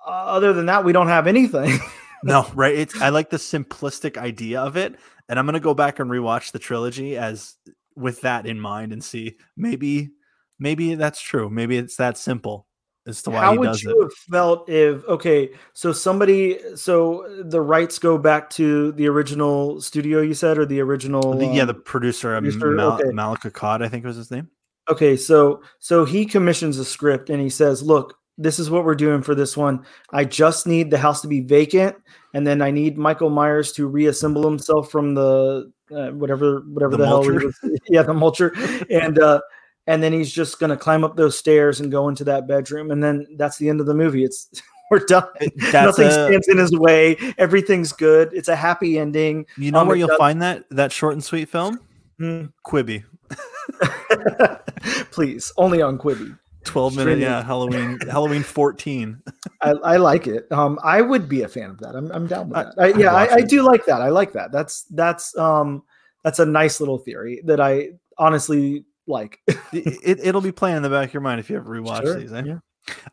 other than that, we don't have anything. no, right? It's I like the simplistic idea of it, and I'm gonna go back and rewatch the trilogy as with that in mind and see maybe maybe that's true. Maybe it's that simple as to why How would you have felt if okay, so somebody so the rights go back to the original studio you said or the original the, yeah, um, the producer, um, producer? Mal- okay. Malek Akkad, I think was his name. Okay, so so he commissions a script and he says, "Look, this is what we're doing for this one. I just need the house to be vacant, and then I need Michael Myers to reassemble himself from the uh, whatever whatever the, the hell was, yeah, the mulcher, and uh, and then he's just going to climb up those stairs and go into that bedroom and then that's the end of the movie. It's we're done. Nothing a, stands in his way. Everything's good. It's a happy ending. You know um, where you'll find that that short and sweet film? Hmm. quibi. Please only on quibi. 12 minute yeah halloween halloween 14 I, I, like it. Um i would be a fan of that. I'm, I'm down with that. I, I, yeah I, I, do like that. I like that. That's that's um that's a nice little theory that i honestly like it, will be playing in the back of your mind if you ever rewatch sure. these. Eh? Yeah.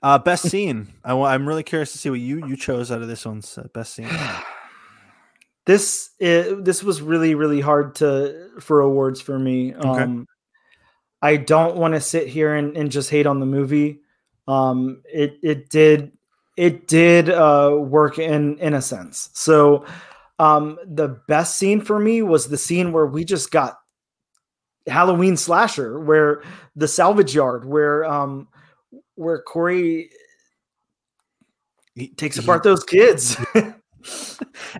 Uh, best scene. I, am really curious to see what you you chose out of this one's uh, best scene. this it, this was really really hard to for awards for me. Okay. Um, I don't want to sit here and, and just hate on the movie. Um, it it did it did uh, work in in a sense. So um, the best scene for me was the scene where we just got Halloween slasher where the salvage yard where um where Corey he takes apart those kids.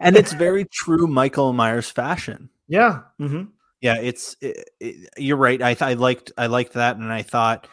and it's very true Michael Myers fashion. Yeah. Mm-hmm. Yeah, it's it, it, you're right. I, I liked I liked that and I thought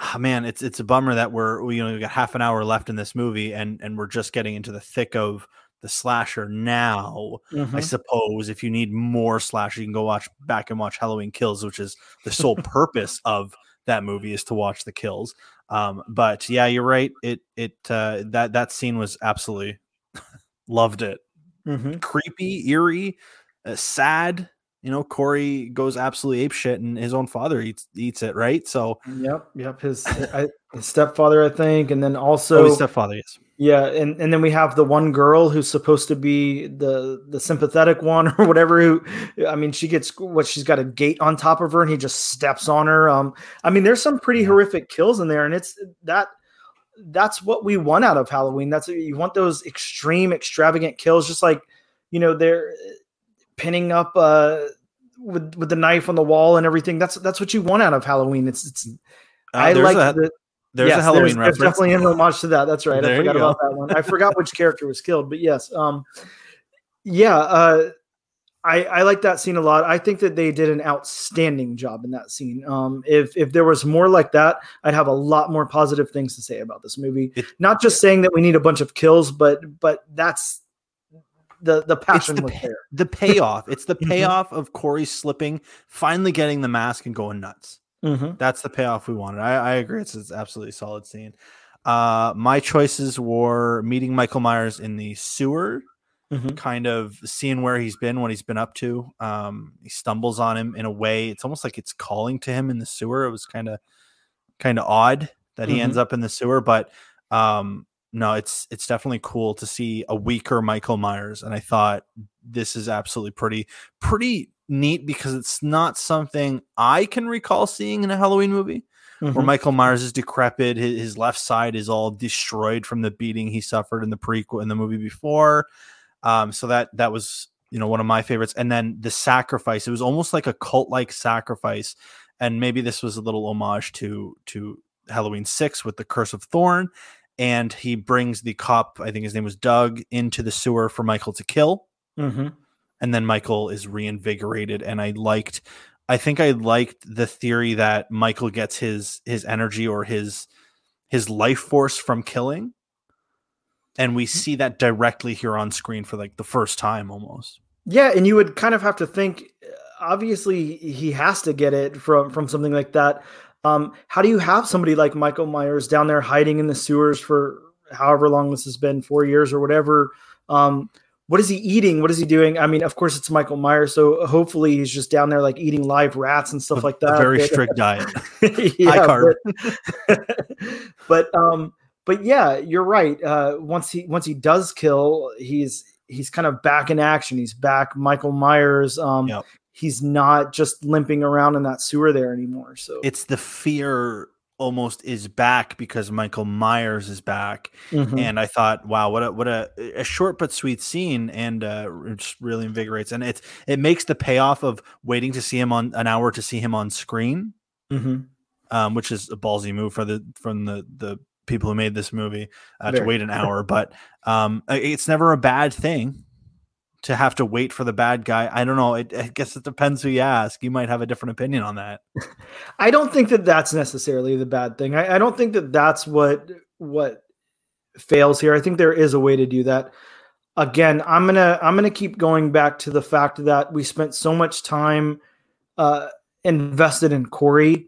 oh, man, it's it's a bummer that we're you know we got half an hour left in this movie and and we're just getting into the thick of the slasher now. Mm-hmm. I suppose if you need more slasher, you can go watch back and watch Halloween Kills, which is the sole purpose of that movie is to watch the kills. Um, but yeah, you're right. It it uh, that that scene was absolutely loved it. Mm-hmm. Creepy, eerie, uh, sad. You know, Corey goes absolutely ape shit, and his own father eats eats it. Right. So. Yep. Yep. His, I, his stepfather, I think, and then also oh, his stepfather. Yes yeah, and, and then we have the one girl who's supposed to be the the sympathetic one or whatever. Who, I mean, she gets what she's got a gate on top of her, and he just steps on her. Um, I mean, there's some pretty yeah. horrific kills in there, and it's that that's what we want out of Halloween. That's you want those extreme, extravagant kills, just like you know they're pinning up uh, with with the knife on the wall and everything. That's that's what you want out of Halloween. It's it's. Uh, I like a, the, there's yes, a Halloween there's, reference. There's definitely an homage to that. That's right. There I forgot about that one. I forgot which character was killed, but yes. Um, yeah. Uh, I, I like that scene a lot. I think that they did an outstanding job in that scene. Um, if if there was more like that, I'd have a lot more positive things to say about this movie. It, Not just saying that we need a bunch of kills, but but that's the the passion the, was there. The payoff. It's the mm-hmm. payoff of Corey slipping, finally getting the mask and going nuts. Mm-hmm. That's the payoff we wanted. I, I agree. It's, it's absolutely solid scene. Uh, my choices were meeting Michael Myers in the sewer mm-hmm. kind of seeing where he's been, what he's been up to. Um, he stumbles on him in a way. It's almost like it's calling to him in the sewer. It was kind of kind of odd that he mm-hmm. ends up in the sewer, but um, no, it's it's definitely cool to see a weaker Michael Myers, and I thought this is absolutely pretty pretty neat because it's not something I can recall seeing in a Halloween movie. Mm-hmm. Where Michael Myers is decrepit, his, his, left side is all destroyed from the beating he suffered in the prequel in the movie before. Um, so that that was you know one of my favorites. And then the sacrifice, it was almost like a cult like sacrifice, and maybe this was a little homage to to Halloween six with the Curse of Thorn. And he brings the cop, I think his name was Doug, into the sewer for Michael to kill. Mm-hmm. And then Michael is reinvigorated. And I liked, I think I liked the theory that Michael gets his his energy or his his life force from killing and we mm-hmm. see that directly here on screen for like the first time almost yeah and you would kind of have to think obviously he has to get it from from something like that um, how do you have somebody like michael myers down there hiding in the sewers for however long this has been four years or whatever um, what is he eating what is he doing i mean of course it's michael myers so hopefully he's just down there like eating live rats and stuff like that a very strict diet yeah, high carb but, but um but yeah, you're right. Uh, once he once he does kill, he's he's kind of back in action. He's back, Michael Myers. Um, yep. He's not just limping around in that sewer there anymore. So it's the fear almost is back because Michael Myers is back. Mm-hmm. And I thought, wow, what a what a, a short but sweet scene, and uh, it just really invigorates. And it's it makes the payoff of waiting to see him on an hour to see him on screen, mm-hmm. um, which is a ballsy move for the from the the people who made this movie uh, to wait an hour, but um, it's never a bad thing to have to wait for the bad guy. I don't know. It, I guess it depends who you ask. You might have a different opinion on that. I don't think that that's necessarily the bad thing. I, I don't think that that's what what fails here. I think there is a way to do that. Again, I'm gonna I'm gonna keep going back to the fact that we spent so much time uh, invested in Corey,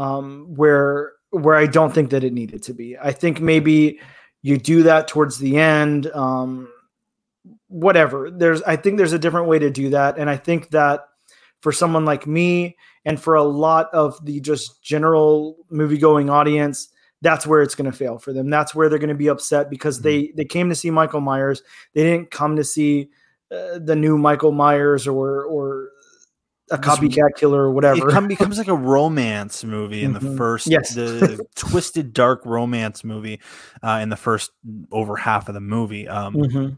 um, where where I don't think that it needed to be. I think maybe you do that towards the end. Um, whatever. There's I think there's a different way to do that. And I think that for someone like me and for a lot of the just general movie going audience, that's where it's going to fail for them. That's where they're going to be upset because mm-hmm. they they came to see Michael Myers. They didn't come to see uh, the new Michael Myers or or a copycat killer or whatever. It come, becomes like a romance movie in mm-hmm. the first, yes. the twisted dark romance movie uh, in the first over half of the movie. Um, mm-hmm.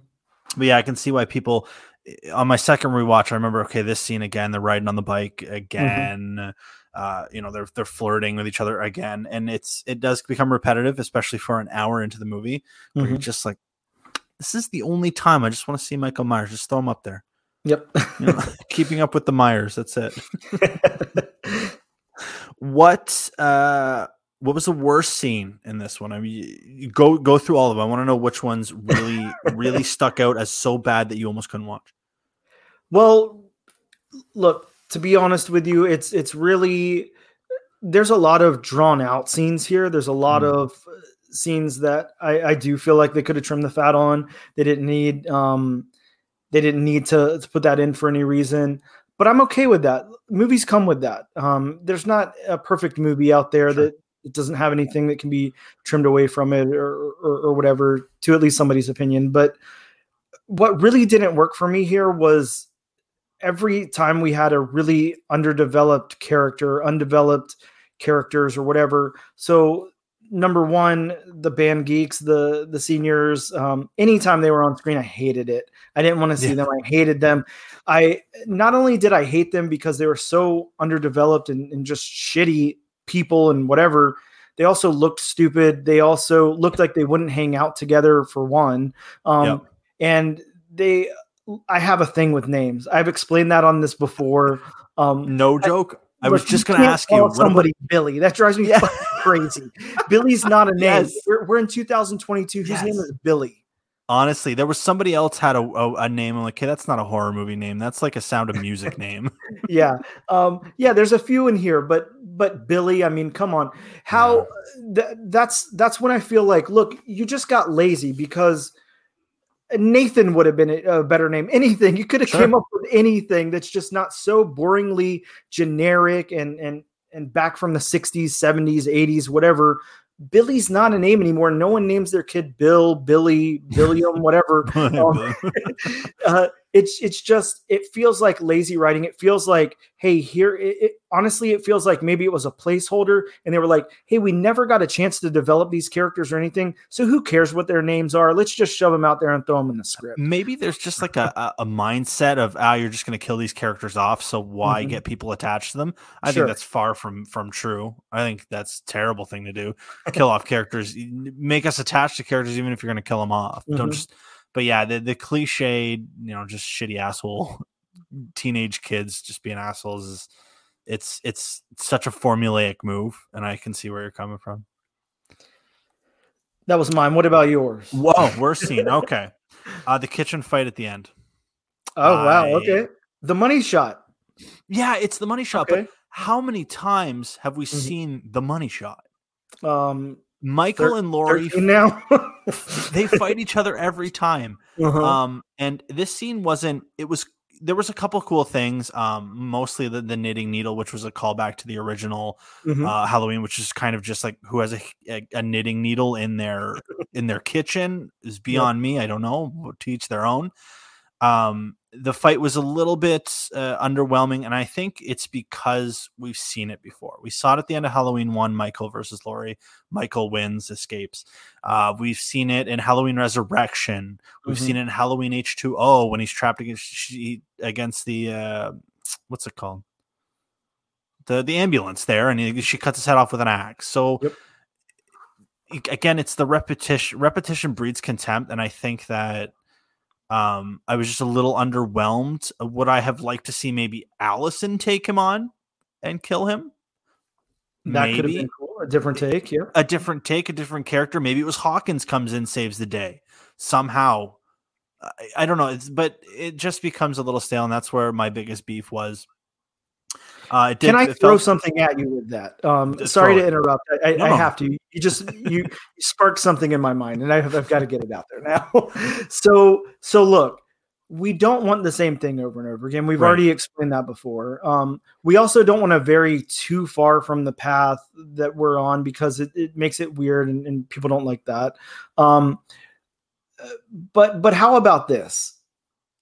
But yeah, I can see why people eh, on my second rewatch. I remember, okay, this scene again. They're riding on the bike mm-hmm. again. Mm-hmm. Uh, you know, they're they're flirting with each other again, and it's it does become repetitive, especially for an hour into the movie, where you're mm-hmm. just like, this is the only time I just want to see Michael Myers. Just throw him up there. Yep. you know, keeping up with the Myers. That's it. what uh what was the worst scene in this one? I mean, go go through all of them. I want to know which ones really really stuck out as so bad that you almost couldn't watch. Well, look, to be honest with you, it's it's really there's a lot of drawn out scenes here. There's a lot mm. of scenes that I, I do feel like they could have trimmed the fat on. They didn't need. Um, they didn't need to, to put that in for any reason. But I'm okay with that. Movies come with that. Um, there's not a perfect movie out there sure. that it doesn't have anything that can be trimmed away from it or, or, or whatever, to at least somebody's opinion. But what really didn't work for me here was every time we had a really underdeveloped character, undeveloped characters or whatever. So number one, the band geeks, the the seniors. Um, anytime they were on screen, I hated it. I didn't want to see yeah. them. I hated them. I not only did I hate them because they were so underdeveloped and, and just shitty people and whatever. They also looked stupid. They also looked like they wouldn't hang out together for one. Um, yep. And they, I have a thing with names. I've explained that on this before. Um, no joke. I was just going to ask you somebody about- Billy. That drives me yeah. crazy. Billy's not a name. Yes. We're, we're, in 2022. Whose yes. name is Billy? Honestly, there was somebody else had a, a, a name. I'm like, hey, that's not a horror movie name. That's like a Sound of Music name. yeah, um, yeah. There's a few in here, but but Billy, I mean, come on. How yeah. th- that's that's when I feel like, look, you just got lazy because Nathan would have been a, better name. Anything you could have sure. came up with anything that's just not so boringly generic and and and back from the 60s, 70s, 80s, whatever. Billy's not a name anymore. No one names their kid Bill, Billy, William, whatever. um, uh, it's it's just it feels like lazy writing. It feels like hey, here. It, it, honestly, it feels like maybe it was a placeholder, and they were like, hey, we never got a chance to develop these characters or anything, so who cares what their names are? Let's just shove them out there and throw them in the script. Maybe there's just like a, a mindset of ah, you're just going to kill these characters off, so why mm-hmm. get people attached to them? I sure. think that's far from from true. I think that's terrible thing to do. kill off characters, make us attached to characters, even if you're going to kill them off. Mm-hmm. Don't just but yeah, the the cliche, you know, just shitty asshole teenage kids just being assholes is it's it's such a formulaic move, and I can see where you're coming from. That was mine. What about yours? Whoa, worst scene. Okay, uh, the kitchen fight at the end. Oh I, wow. Okay, the money shot. Yeah, it's the money shot. Okay. But how many times have we mm-hmm. seen the money shot? Um, Michael and Laurie now they fight each other every time. Uh-huh. Um, and this scene wasn't. It was there was a couple cool things. Um, mostly the, the knitting needle, which was a callback to the original mm-hmm. uh, Halloween, which is kind of just like who has a, a, a knitting needle in their in their kitchen is beyond yep. me. I don't know. Teach their own. Um, the fight was a little bit uh, underwhelming, and I think it's because we've seen it before. We saw it at the end of Halloween one, Michael versus Laurie. Michael wins, escapes. Uh, we've seen it in Halloween Resurrection. We've mm-hmm. seen it in Halloween H two O when he's trapped against she, against the uh, what's it called the the ambulance there, and he, she cuts his head off with an axe. So. Yep again it's the repetition repetition breeds contempt and i think that um, I was just a little underwhelmed. Would I have liked to see maybe Allison take him on and kill him? That maybe. could have been cool. A different take, yeah. A different take, a different character. Maybe it was Hawkins comes in, saves the day somehow. I, I don't know, it's, but it just becomes a little stale, and that's where my biggest beef was. Uh, did, Can I throw felt... something at you with that? Um, sorry to interrupt. I, no, I, have to. You just you sparked something in my mind, and I've, I've got to get it out there now. so so look, we don't want the same thing over and over again. We've right. already explained that before. Um, we also don't want to vary too far from the path that we're on because it, it makes it weird and, and, people don't like that. Um, uh, but but how about this?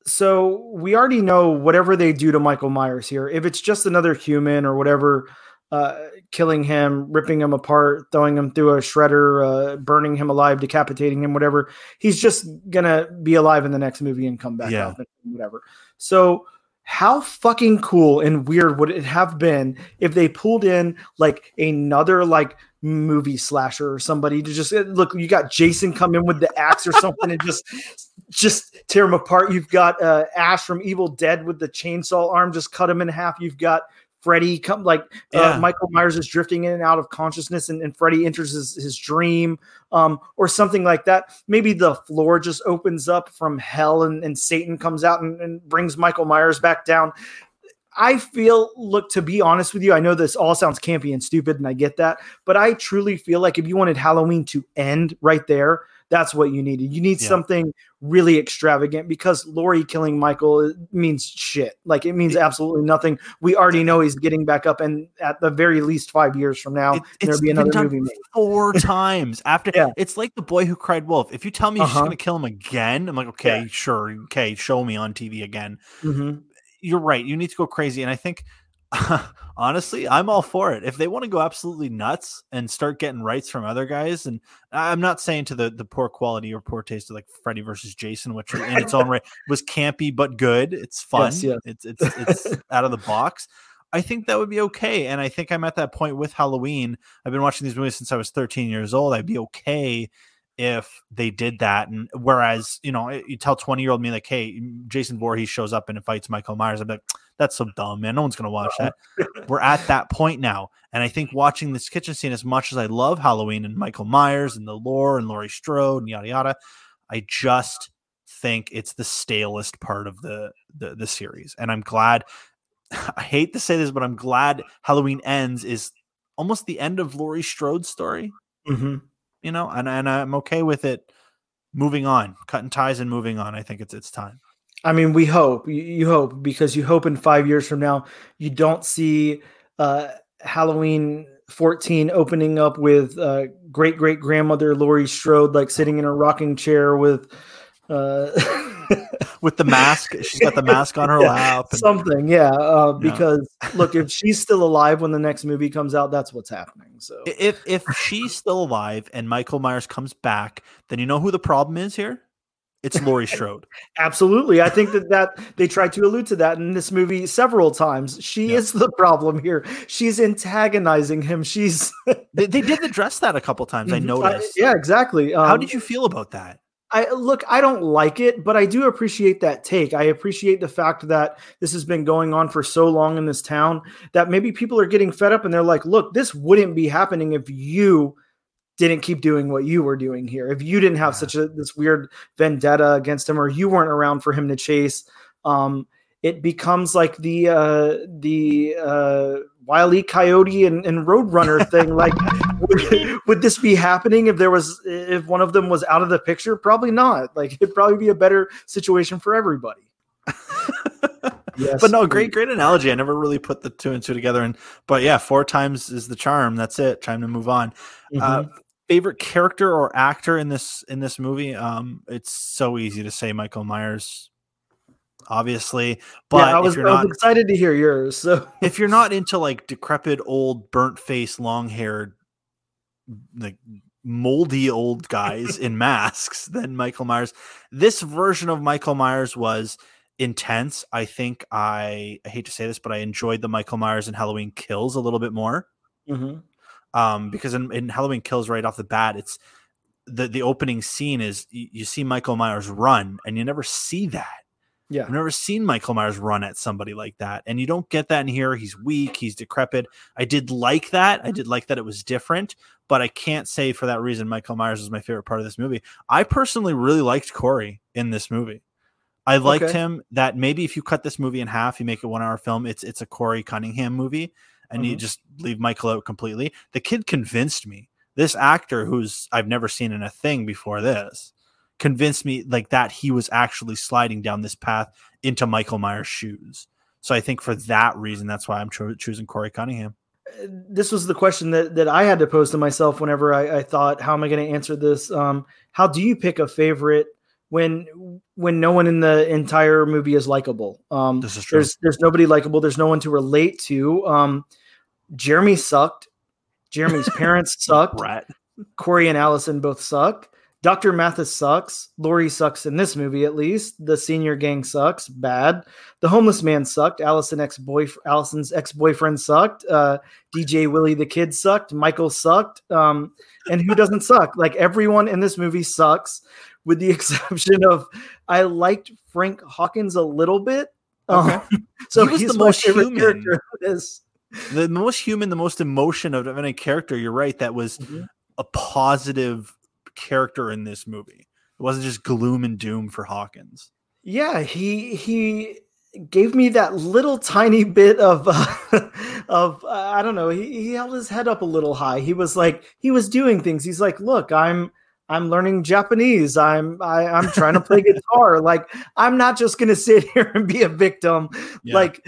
So we already know whatever they do to Michael Myers here, if it's just another human or whatever, uh, killing him, ripping him apart, throwing him through a shredder, uh, burning him alive, decapitating him, whatever, he's just gonna be alive in the next movie and come back yeah. up and whatever. So how fucking cool and weird would it have been if they pulled in like another like movie slasher or somebody to just look you got jason come in with the axe or something and just just tear him apart you've got uh, ash from evil dead with the chainsaw arm just cut him in half you've got Freddy come like uh, yeah. uh, Michael Myers is drifting in and out of consciousness and, and Freddy enters his, his dream um, or something like that. Maybe the floor just opens up from hell and, and Satan comes out and, and brings Michael Myers back down. I feel, look, to be honest with you, I know this all sounds campy and stupid, and I get that, but I truly feel like if you wanted Halloween to end right there, that's what you needed. You need yeah. something really extravagant because Laurie killing Michael means shit. Like it means absolutely nothing. We already know he's getting back up, and at the very least five years from now, it, there'll be another movie made. Four times after. yeah. It's like the boy who cried wolf. If you tell me uh-huh. she's going to kill him again, I'm like, okay, yeah. sure, okay, show me on TV again. Mm-hmm. You're right. You need to go crazy, and I think honestly, I'm all for it. If they want to go absolutely nuts and start getting rights from other guys, and I'm not saying to the the poor quality or poor taste of like Freddy versus Jason, which in its own right was campy but good. It's fun. Yes, yes. It's it's it's out of the box. I think that would be okay. And I think I'm at that point with Halloween. I've been watching these movies since I was 13 years old. I'd be okay if they did that. And whereas, you know, you tell 20 year old me, like, hey, Jason Voorhees shows up and fights Michael Myers, I'm like, that's so dumb, man. No one's going to watch that. We're at that point now. And I think watching this kitchen scene, as much as I love Halloween and Michael Myers and the lore and Laurie Strode and yada yada, I just think it's the stalest part of the, the, the series. And I'm glad. I hate to say this, but I'm glad Halloween ends is almost the end of Laurie Strode's story. Mm-hmm you know, and, and I'm okay with it moving on, cutting ties and moving on. I think it's it's time. I mean, we hope you, hope because you hope in five years from now you don't see uh, Halloween 14 opening up with uh, great great grandmother Laurie Strode like sitting in a rocking chair with uh, with the mask. She's got the mask on her lap. And, something, yeah. Uh, because yeah. look, if she's still alive when the next movie comes out, that's what's happening. So if if she's still alive and Michael Myers comes back, then you know who the problem is here. It's Laurie Strode. Absolutely. I think that that they tried to allude to that in this movie several times. She is the problem here. She's antagonizing him. She's they, they, did address that a couple times. I noticed. yeah, exactly. Um, How did you feel about that? I look, I don't like it, but I do appreciate that take. I appreciate the fact that this has been going on for so long in this town that maybe people are getting fed up and they're like, look, this wouldn't be happening if you didn't keep doing what you were doing here. If you didn't have such a this weird vendetta against him or you weren't around for him to chase. Um, it becomes like the uh the uh Wile Coyote and, and Roadrunner thing. Like, would, would, this be happening if there was if one of them was out of the picture? Probably not. Like, it'd probably be a better situation for everybody. yes, but no, great, great analogy. I never really put the two and two together. And but yeah, four times is the charm. That's it. Time to move on. Mm-hmm. Uh, favorite character or actor in this in this movie? Um, it's so easy to say Michael Myers obviously. But yeah, I was, I was not, excited to hear yours. So if you're not into like decrepit, old, burnt face, long haired, like moldy old guys in masks, then Michael Myers. This version of Michael Myers was intense. I think I, I hate to say this, but I enjoyed the Michael Myers and Halloween Kills a little bit more. Mm-hmm. Um, because in, in Halloween Kills right off the bat, it's the the opening scene is you, you see Michael Myers run, and you never see that yeah. I've never seen Michael Myers run at somebody like that. And you don't get that in here. He's weak, he's decrepit. I did like that. I did like that it was different, but I can't say for that reason Michael Myers is my favorite part of this movie. I personally really liked Corey in this movie. I liked okay. him that maybe if you cut this movie in half, you make it one hour film, it's it's a Corey Cunningham movie, and mm-hmm. you just leave Michael out completely. The kid convinced me. This actor who's I've never seen in a thing before this convinced me like that he was actually sliding down this path into Michael Myers' shoes. So I think for that reason, that's why I'm cho- choosing Corey Cunningham. This was the question that, that I had to pose to myself whenever I, I thought, how am I going to answer this? Um, how do you pick a favorite when when no one in the entire movie is likable? Um, this is true. There's there's nobody likable. There's no one to relate to. Um, Jeremy sucked. Jeremy's parents sucked. Rat. Corey and Allison both suck. Dr. Mathis sucks. Laurie sucks in this movie, at least. The senior gang sucks. Bad. The homeless man sucked. Allison ex Allison's ex boyfriend sucked. Uh, DJ Willie the kid sucked. Michael sucked. Um, and who doesn't suck? Like everyone in this movie sucks, with the exception of I liked Frank Hawkins a little bit. Okay. Um, so he he's the most human. character. The most human, the most emotion of any character. You're right. That was mm-hmm. a positive character in this movie. It wasn't just gloom and doom for Hawkins. Yeah, he he gave me that little tiny bit of uh, of uh, I don't know. He, he held his head up a little high. He was like he was doing things. He's like, look, I'm I'm learning Japanese. I'm I, am i am trying to play guitar. Like I'm not just gonna sit here and be a victim yeah. like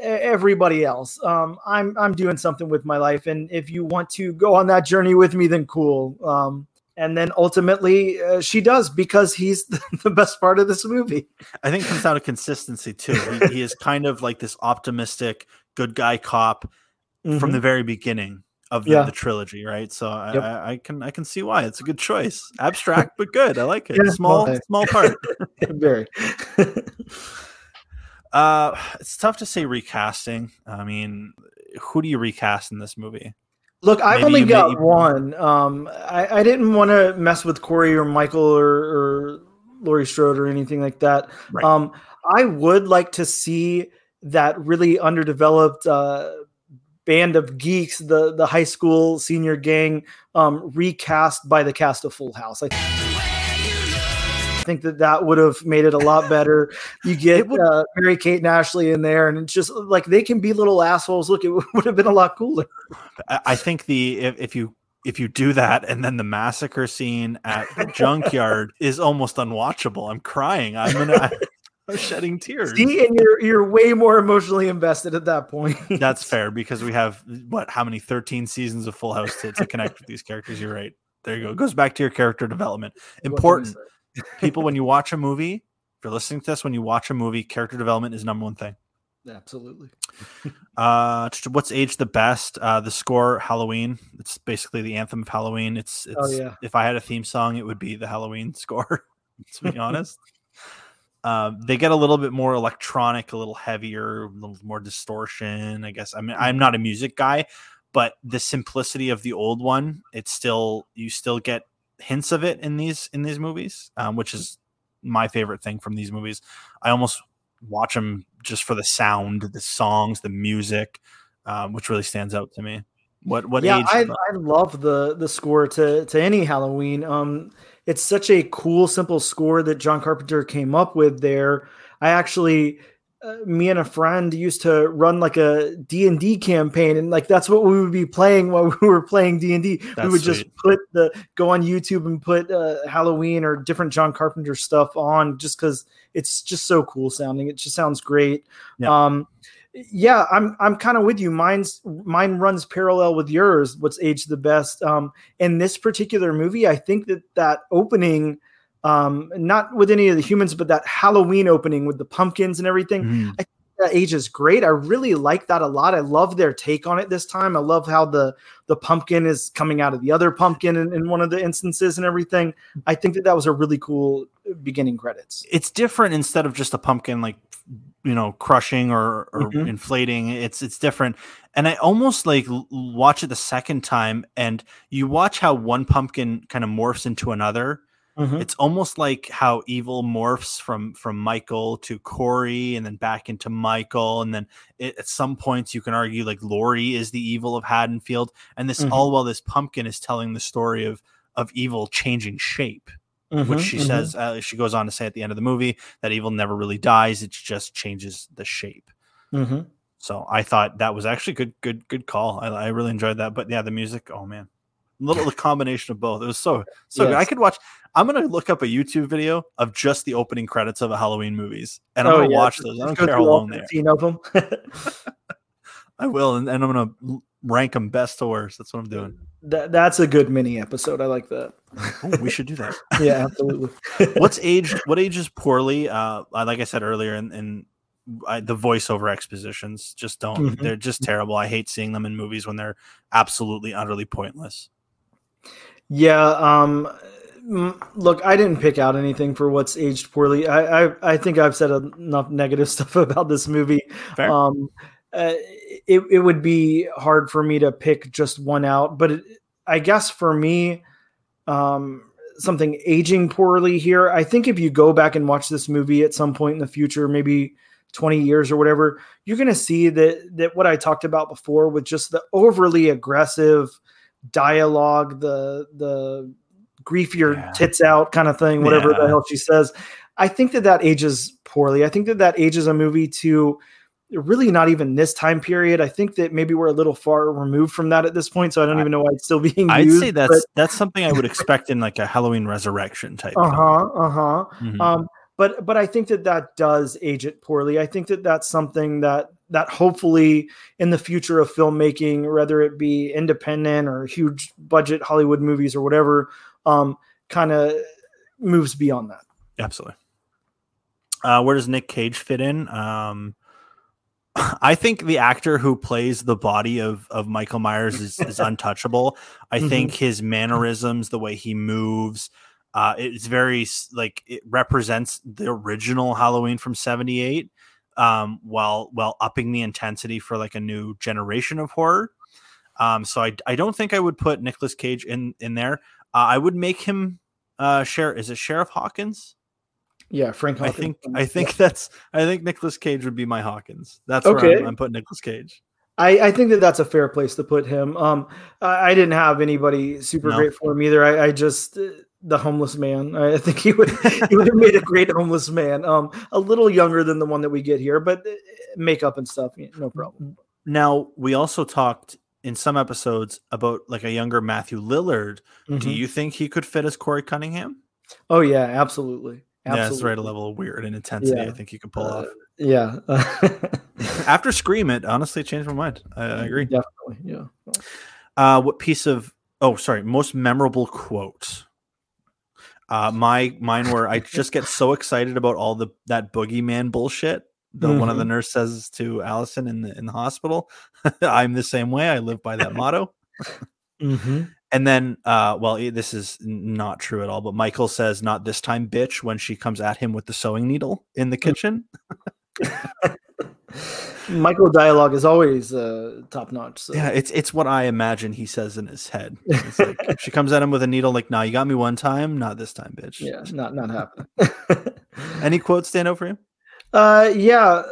everybody else. Um, I'm I'm doing something with my life, and if you want to go on that journey with me, then cool. Um, and then ultimately uh, she does because he's the best part of this movie. I think it comes down to consistency too. He, he, is kind of like this optimistic, good guy cop mm-hmm. from the very beginning of the, yeah. the trilogy, right? So I, yep. I, I, can I can see why it's a good choice. Abstract but good. I like it. Yeah, small well, small part. very. uh, it's tough to say recasting. I mean, who do you recast in this movie? Look, I've Maybe only got one. Um, I, I didn't want to mess with Corey or Michael or, or Laurie Strode or anything like that. Right. Um, I would like to see that really underdeveloped uh, band of geeks, the the high school senior gang, um, recast by the cast of Full House. I think that that would have made it a lot better. You get would, uh, Mary Kate and Ashley in there, and it's just like they can be little assholes. Look, it would have been a lot cooler. I think the if, if you if you do that and then the massacre scene at the junkyard is almost unwatchable. I'm crying. I'm gonna I'm shedding tears. See, and you're you're way more emotionally invested at that point. That's fair because we have what how many 13 seasons of Full House to, to connect with these characters. You're right. There you go. It goes back to your character development. Important. People, when you watch a movie, if you're listening to this, when you watch a movie, character development is number one thing. Absolutely. uh, what's aged the best? Uh, the score Halloween. It's basically the anthem of Halloween. It's, oh, it's oh, yeah. if I had a theme song, it would be the Halloween score. to be honest. Um, they get a little bit more electronic, a little heavier, a little more distortion. I guess. I mean, I'm not a music guy, but the simplicity of the old one, it's still you still get hints of it in these in these movies, um, which is my favorite thing from these movies. I almost watch them just for the sound, the songs, the music, um, which really stands out to me. What what yeah, age? I, I love the the score to to any Halloween. Um, it's such a cool, simple score that John Carpenter came up with there. I actually, uh, me and a friend used to run like a D and D campaign, and like that's what we would be playing while we were playing D and D. We would sweet. just put the go on YouTube and put uh, Halloween or different John Carpenter stuff on, just because it's just so cool sounding. It just sounds great. Yeah. Um, yeah, I'm I'm kind of with you. Mine's mine runs parallel with yours. What's aged the best? Um, in this particular movie, I think that that opening, um, not with any of the humans, but that Halloween opening with the pumpkins and everything, mm. I think that ages great. I really like that a lot. I love their take on it this time. I love how the the pumpkin is coming out of the other pumpkin in, in one of the instances and everything. I think that that was a really cool beginning credits. It's different instead of just a pumpkin like you know crushing or, or mm-hmm. inflating it's it's different and i almost like watch it the second time and you watch how one pumpkin kind of morphs into another mm-hmm. it's almost like how evil morphs from from michael to corey and then back into michael and then it, at some points you can argue like laurie is the evil of haddonfield and this mm-hmm. all while this pumpkin is telling the story of of evil changing shape mm-hmm, which she mm-hmm. says uh, she goes on to say at the end of the movie that evil never really dies; it just changes the shape. Mm-hmm. So I thought that was actually good, good, good call. I, I, really enjoyed that. But yeah, the music, oh man, little the combination of both. It was so so yes. good. I could watch. I'm gonna look up a YouTube video of just the opening credits of a Halloween movies, and I'm oh, gonna yeah. watch those. I don't care how long they are. of them. I will, and, and I'm gonna rank them best to worst. That's what I'm doing. That, that's a good mini episode. I like that. Ooh, we should do that. yeah, absolutely. What's aged? What ages poorly? Uh, like I said earlier, in, in I, the voiceover expositions just don't. Mm-hmm. They're just terrible. I hate seeing them in movies when they're absolutely utterly pointless. Yeah. Um. Look, I didn't pick out anything for what's aged poorly. I I, I think I've said enough negative stuff about this movie. Fair. Um. Uh, it, it would be hard for me to pick just one out, but it, I guess for me, um, something aging poorly here. I think if you go back and watch this movie at some point in the future, maybe 20 years or whatever, you're going to see that that what I talked about before with just the overly aggressive dialogue, the the grief your yeah. tits out kind of thing, whatever yeah. the hell she says. I think that that ages poorly. I think that that ages a movie to really not even this time period. I think that maybe we're a little far removed from that at this point, so I don't even know why it's still being I'd used. say that's but... that's something I would expect in like a Halloween Resurrection type. Uh huh. Uh huh. Mm-hmm. Um, but but I think that that does age it poorly. I think that that's something that that hopefully in the future of filmmaking, whether it be independent or huge budget Hollywood movies or whatever, um, kind of moves beyond that. Absolutely. Uh, where does Nick Cage fit in? Um, I think the actor who plays the body of of Michael Myers is, is untouchable. I mm-hmm. think his mannerisms, the way he moves, uh, it's very like it represents the original Halloween from '78, um, while while upping the intensity for like a new generation of horror. Um, so I I don't think I would put Nicolas Cage in in there. Uh, I would make him uh share is it Sheriff Hawkins? Yeah, Frank. Hawkins. I think I think yeah. that's I think Nicolas Cage would be my Hawkins. That's okay. I'm, I'm putting Nicolas Cage. I, I, think that that's a fair place to put him. Um, I, I didn't have anybody super no. great for him either. I, I, just uh, the homeless man. I think he would he would have made a great homeless man. Um, a little younger than the one that we get here, but uh, makeup and stuff, no problem. Now we also talked in some episodes about like a younger Matthew Lillard. Mm-hmm. Do you think he could fit as Corey Cunningham? Oh yeah, absolutely. Absolutely. Yeah, it's right a level of weird and intensity. Yeah. I think he can pull uh, off. Yeah. After Scream, it honestly changed my mind. I, I agree. Definitely. Yeah. Uh, what piece of? Oh, sorry. Most memorable quote. Uh, my mine were I just get so excited about all the that boogeyman bullshit the mm-hmm. one of the mm-hmm. nurse says to Allison in the in the hospital, "I'm the same way. I live by that motto." mm-hmm. And then, uh, well, this is not true at all. But Michael says, "Not this time, bitch!" When she comes at him with the sewing needle in the mm. kitchen. Michael dialogue is always uh, top notch. So. Yeah, it's it's what I imagine he says in his head. It's like she comes at him with a needle, like, "Nah, you got me one time, not this time, bitch." Yeah, not not happening. Any quotes stand out for you? Uh, yeah,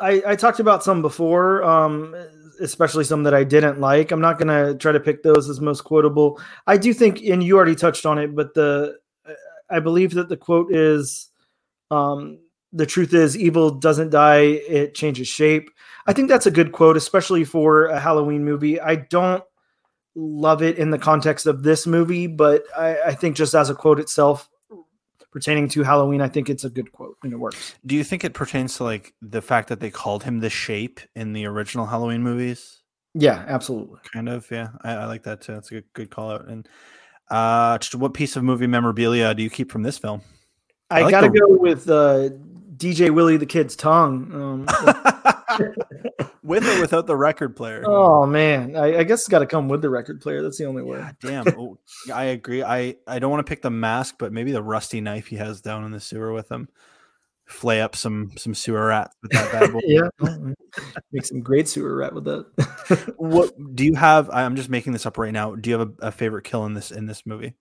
I, I talked about some before, um, especially some that I didn't like. I'm not gonna try to pick those as most quotable. I do think, and you already touched on it, but the I believe that the quote is, um, "The truth is, evil doesn't die; it changes shape." I think that's a good quote, especially for a Halloween movie. I don't love it in the context of this movie, but I, I think just as a quote itself, pertaining to Halloween, I think it's a good quote and it works. Do you think it pertains to like the fact that they called him the shape in the original Halloween movies? Yeah, absolutely. Kind of, yeah. I, I like that too. That's a good, good call out. And uh what piece of movie memorabilia do you keep from this film? I, I like gotta the... go with uh DJ Willie the Kid's tongue. Um, with or without the record player? Oh man, I, I guess it's got to come with the record player. That's the only way. damn, oh, I agree. I I don't want to pick the mask, but maybe the rusty knife he has down in the sewer with him. Flay up some some sewer rats with that bad boy. yeah, make some great sewer rat with that. what do you have? I'm just making this up right now. Do you have a, a favorite kill in this in this movie?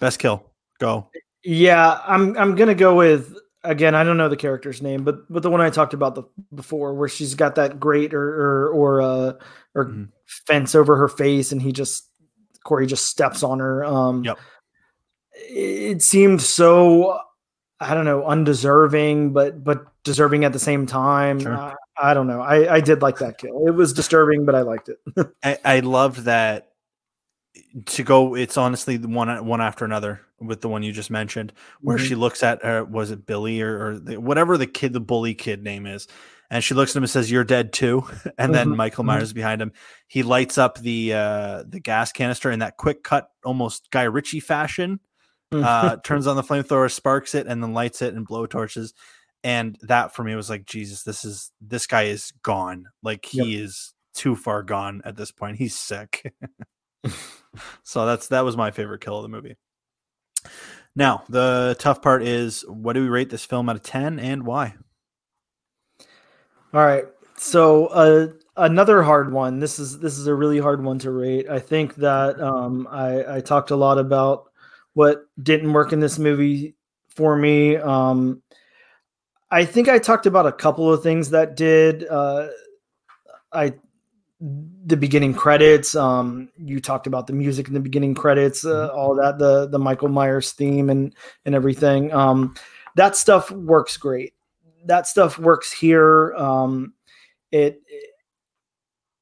Best kill. Go. Yeah, I'm I'm gonna go with again, I don't know the character's name, but but the one I talked about the, before, where she's got that grate or or or, uh, or mm-hmm. fence over her face, and he just Corey just steps on her. Um, yep. It seemed so, I don't know, undeserving, but but deserving at the same time. Sure. I, I, don't know. I I did like that kill. It was disturbing, but I liked it. I, I loved that to go it's honestly one one after another with the one you just mentioned where mm-hmm. she looks at her was it billy or, or the, whatever the kid the bully kid name is and she looks at him and says you're dead too and then mm-hmm. michael mm-hmm. myers behind him he lights up the uh the gas canister in that quick cut almost guy ritchie fashion mm-hmm. uh turns on the flamethrower sparks it and then lights it and blow torches and that for me was like jesus this is this guy is gone like he yep. is too far gone at this point he's sick so that's that was my favorite kill of the movie. Now, the tough part is what do we rate this film out of 10 and why? All right. So, uh, another hard one. This is this is a really hard one to rate. I think that um, I, I talked a lot about what didn't work in this movie for me. Um, I think I talked about a couple of things that did. Uh, I the beginning credits. Um, you talked about the music in the beginning credits, uh, mm-hmm. all that, the the Michael Myers theme and and everything. Um, that stuff works great. That stuff works here. Um, it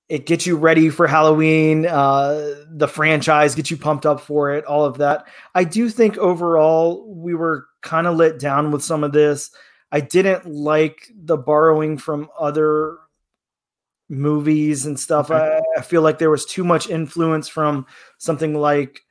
it gets you ready for Halloween. Uh, the franchise gets you pumped up for it. All of that. I do think overall we were kind of let down with some of this. I didn't like the borrowing from other movies and stuff. Okay. I, I, feel like there was too much influence from something like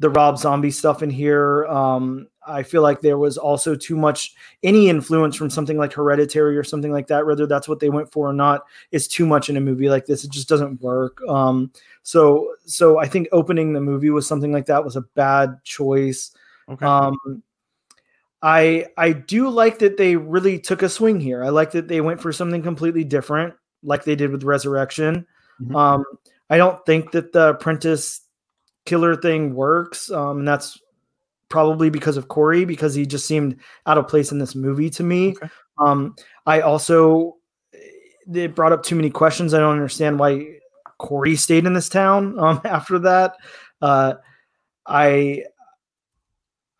the Rob Zombie stuff in here. Um, I feel like there was also too much any influence from something like Hereditary or something like that. Whether that's what they went for or not is too much in a movie like this. It just doesn't work. Um, so so I think opening the movie with something like that was a bad choice. Okay. Um, I I do like that they really took a swing here. I like that they went for something completely different, like they did with Resurrection. Mm-hmm. Um, I don't think that the apprentice killer thing works. Um, and that's probably because of Corey, because he just seemed out of place in this movie to me. Okay. Um, I also it brought up too many questions. I don't understand why Corey stayed in this town um, after that. Uh, I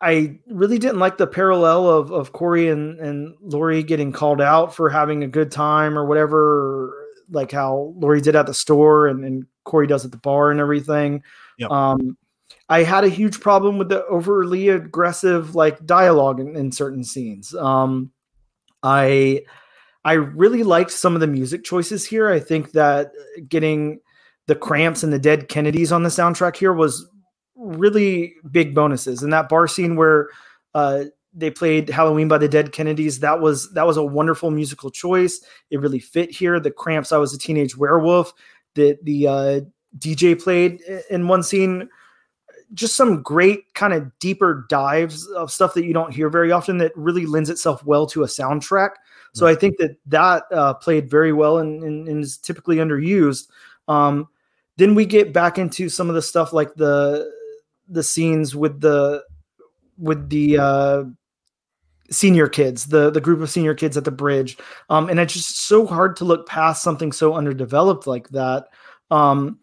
I really didn't like the parallel of of Corey and and Laurie getting called out for having a good time or whatever, like how Laurie did at the store and, and Corey does at the bar and everything. Yep. Um, I had a huge problem with the overly aggressive like dialogue in, in certain scenes. Um, I I really liked some of the music choices here. I think that getting the Cramps and the Dead Kennedys on the soundtrack here was really big bonuses. And that bar scene where uh, they played Halloween by the Dead Kennedys, that was that was a wonderful musical choice. It really fit here. The Cramps, I was a teenage werewolf. The the uh, DJ played in one scene. Just some great kind of deeper dives of stuff that you don't hear very often that really lends itself well to a soundtrack. So I think that that uh, played very well and, and, and, is typically underused. Um, then we get back into some of the stuff like the the scenes with the with the uh, senior kids, the the group of senior kids at the bridge, um, and it's just so hard to look past something so underdeveloped like that. Um,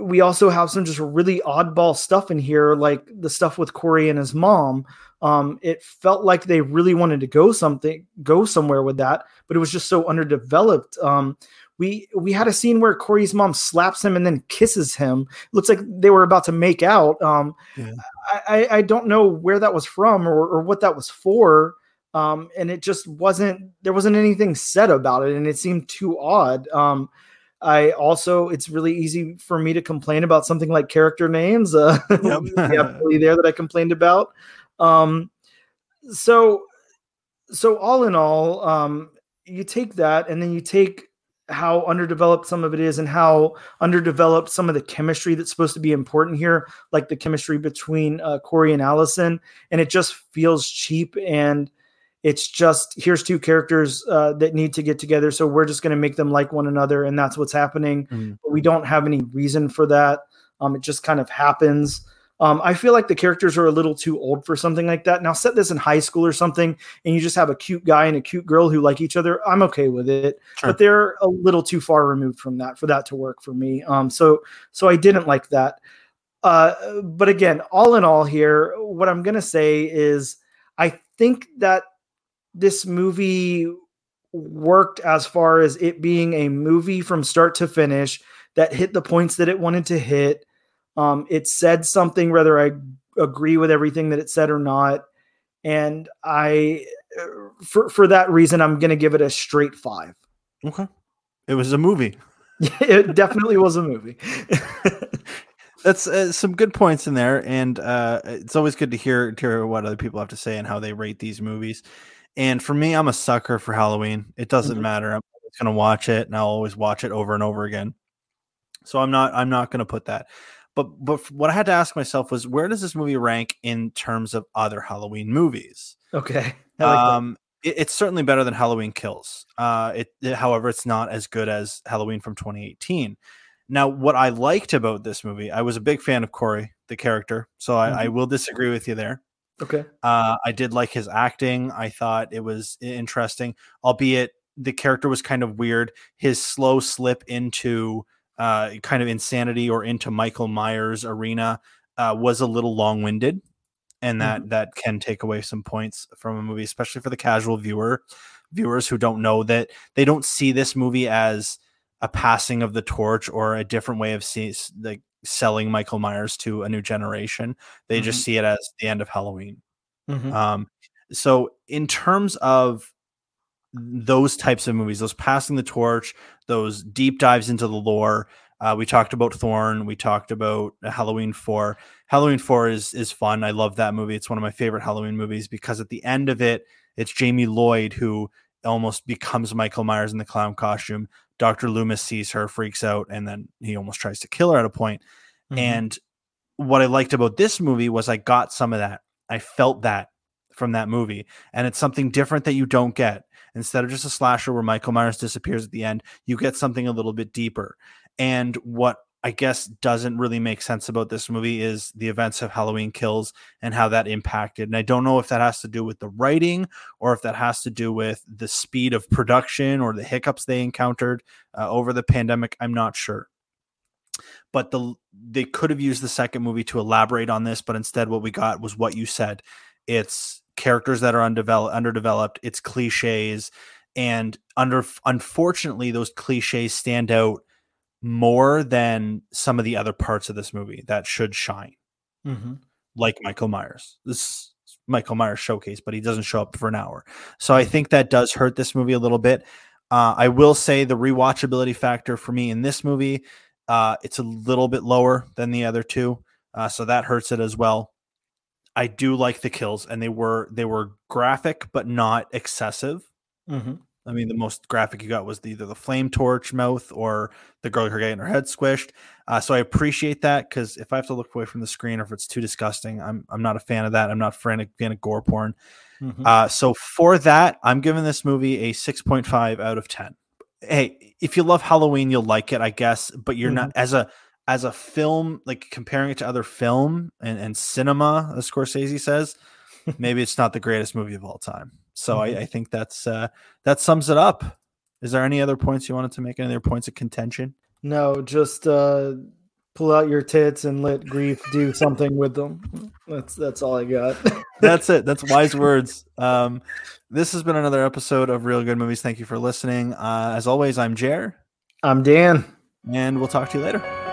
we also have some just really oddball stuff in here, like the stuff with Corey and his mom. Um, it felt like they really wanted to go something, go somewhere with that, but it was just so underdeveloped. Um, we we had a scene where Corey's mom slaps him and then kisses him. It looks like they were about to make out. Um, yeah. I, I don't know where that was from or, or what that was for. Um, and it just wasn't there wasn't anything said about it, and it seemed too odd. Um, I also, it's really easy for me to complain about something like character names. Uh, yep. yeah, there that I complained about. Um, so, so all in all, um, you take that and then you take how underdeveloped some of it is and how underdeveloped some of the chemistry that's supposed to be important here, like the chemistry between uh, Corey and Allison, and it just feels cheap and it's just here's two characters uh, that need to get together, so we're just going to make them like one another, and that's what's happening. Mm. But we don't have any reason for that. Um, it just kind of happens. Um, I feel like the characters are a little too old for something like that. Now, set this in high school or something, and you just have a cute guy and a cute girl who like each other. I'm okay with it, sure. but they're a little too far removed from that for that to work for me. Um, so, so I didn't like that. Uh, but again, all in all, here, what I'm gonna say is, I think that this movie worked as far as it being a movie from start to finish that hit the points that it wanted to hit. Um, it said something, whether I agree with everything that it said or not. And I, for for that reason, I'm going to give it a straight five. Okay, it was a movie. it definitely was a movie. That's uh, some good points in there, and uh, it's always good to hear to hear what other people have to say and how they rate these movies. And for me, I'm a sucker for Halloween. It doesn't mm-hmm. matter. I'm always going to watch it and I'll always watch it over and over again. So I'm not I'm not going to put that. But but what I had to ask myself was where does this movie rank in terms of other Halloween movies? Okay. Like um it, it's certainly better than Halloween Kills. Uh it, it however it's not as good as Halloween from 2018. Now, what I liked about this movie, I was a big fan of Corey, the character. So I, mm-hmm. I will disagree with you there. Okay. Uh, I did like his acting. I thought it was interesting, albeit the character was kind of weird. His slow slip into uh, kind of insanity or into Michael Myers arena uh, was a little long winded, and that mm-hmm. that can take away some points from a movie, especially for the casual viewer viewers who don't know that they don't see this movie as a passing of the torch or a different way of seeing like selling Michael Myers to a new generation. They mm-hmm. just see it as the end of Halloween. Mm-hmm. Um, so in terms of those types of movies, those passing the torch, those deep dives into the lore, Uh, we talked about Thorn. We talked about Halloween Four. Halloween Four is is fun. I love that movie. It's one of my favorite Halloween movies because at the end of it, it's Jamie Lloyd who almost becomes Michael Myers in the clown costume. Dr. Loomis sees her, freaks out, and then he almost tries to kill her at a point. Mm-hmm. And what I liked about this movie was I got some of that. I felt that from that movie. And it's something different that you don't get. Instead of just a slasher where Michael Myers disappears at the end, you get something a little bit deeper. And what I guess doesn't really make sense about this movie is the events of Halloween Kills and how that impacted. And I don't know if that has to do with the writing or if that has to do with the speed of production or the hiccups they encountered uh, over the pandemic. I'm not sure. But the they could have used the second movie to elaborate on this, but instead what we got was what you said. It's characters that are undeveloped, underdeveloped. It's cliches, and under unfortunately, those cliches stand out more than some of the other parts of this movie that should shine. Mm-hmm. Like Michael Myers. This Michael Myers showcase, but he doesn't show up for an hour. So I think that does hurt this movie a little bit. Uh, I will say the rewatchability factor for me in this movie, uh, it's a little bit lower than the other two, uh, so that hurts it as well. I do like the kills, and they were they were graphic but not excessive. Mm-hmm. I mean, the most graphic you got was the, either the flame torch mouth or the girl her getting her head squished. Uh, so I appreciate that because if I have to look away from the screen or if it's too disgusting, I'm I'm not a fan of that. I'm not a fan of, fan of gore porn. Mm-hmm. Uh, so for that, I'm giving this movie a 6.5 out of 10. Hey, if you love Halloween, you'll like it, I guess. But you're mm-hmm. not as a as a film, like comparing it to other film and, and cinema, as Scorsese says, maybe it's not the greatest movie of all time. So mm-hmm. I, I, think that's uh, that sums it up. Is there any other points you wanted to make? Any other points of contention? No, just uh, pull out your tits and let grief do something with them. That's that's all I got. that's it. That's wise words. Um, this has been another episode of Real Good Movies. Thank you for listening. Uh, as always, I'm Jer. I'm Dan. And we'll talk to you later.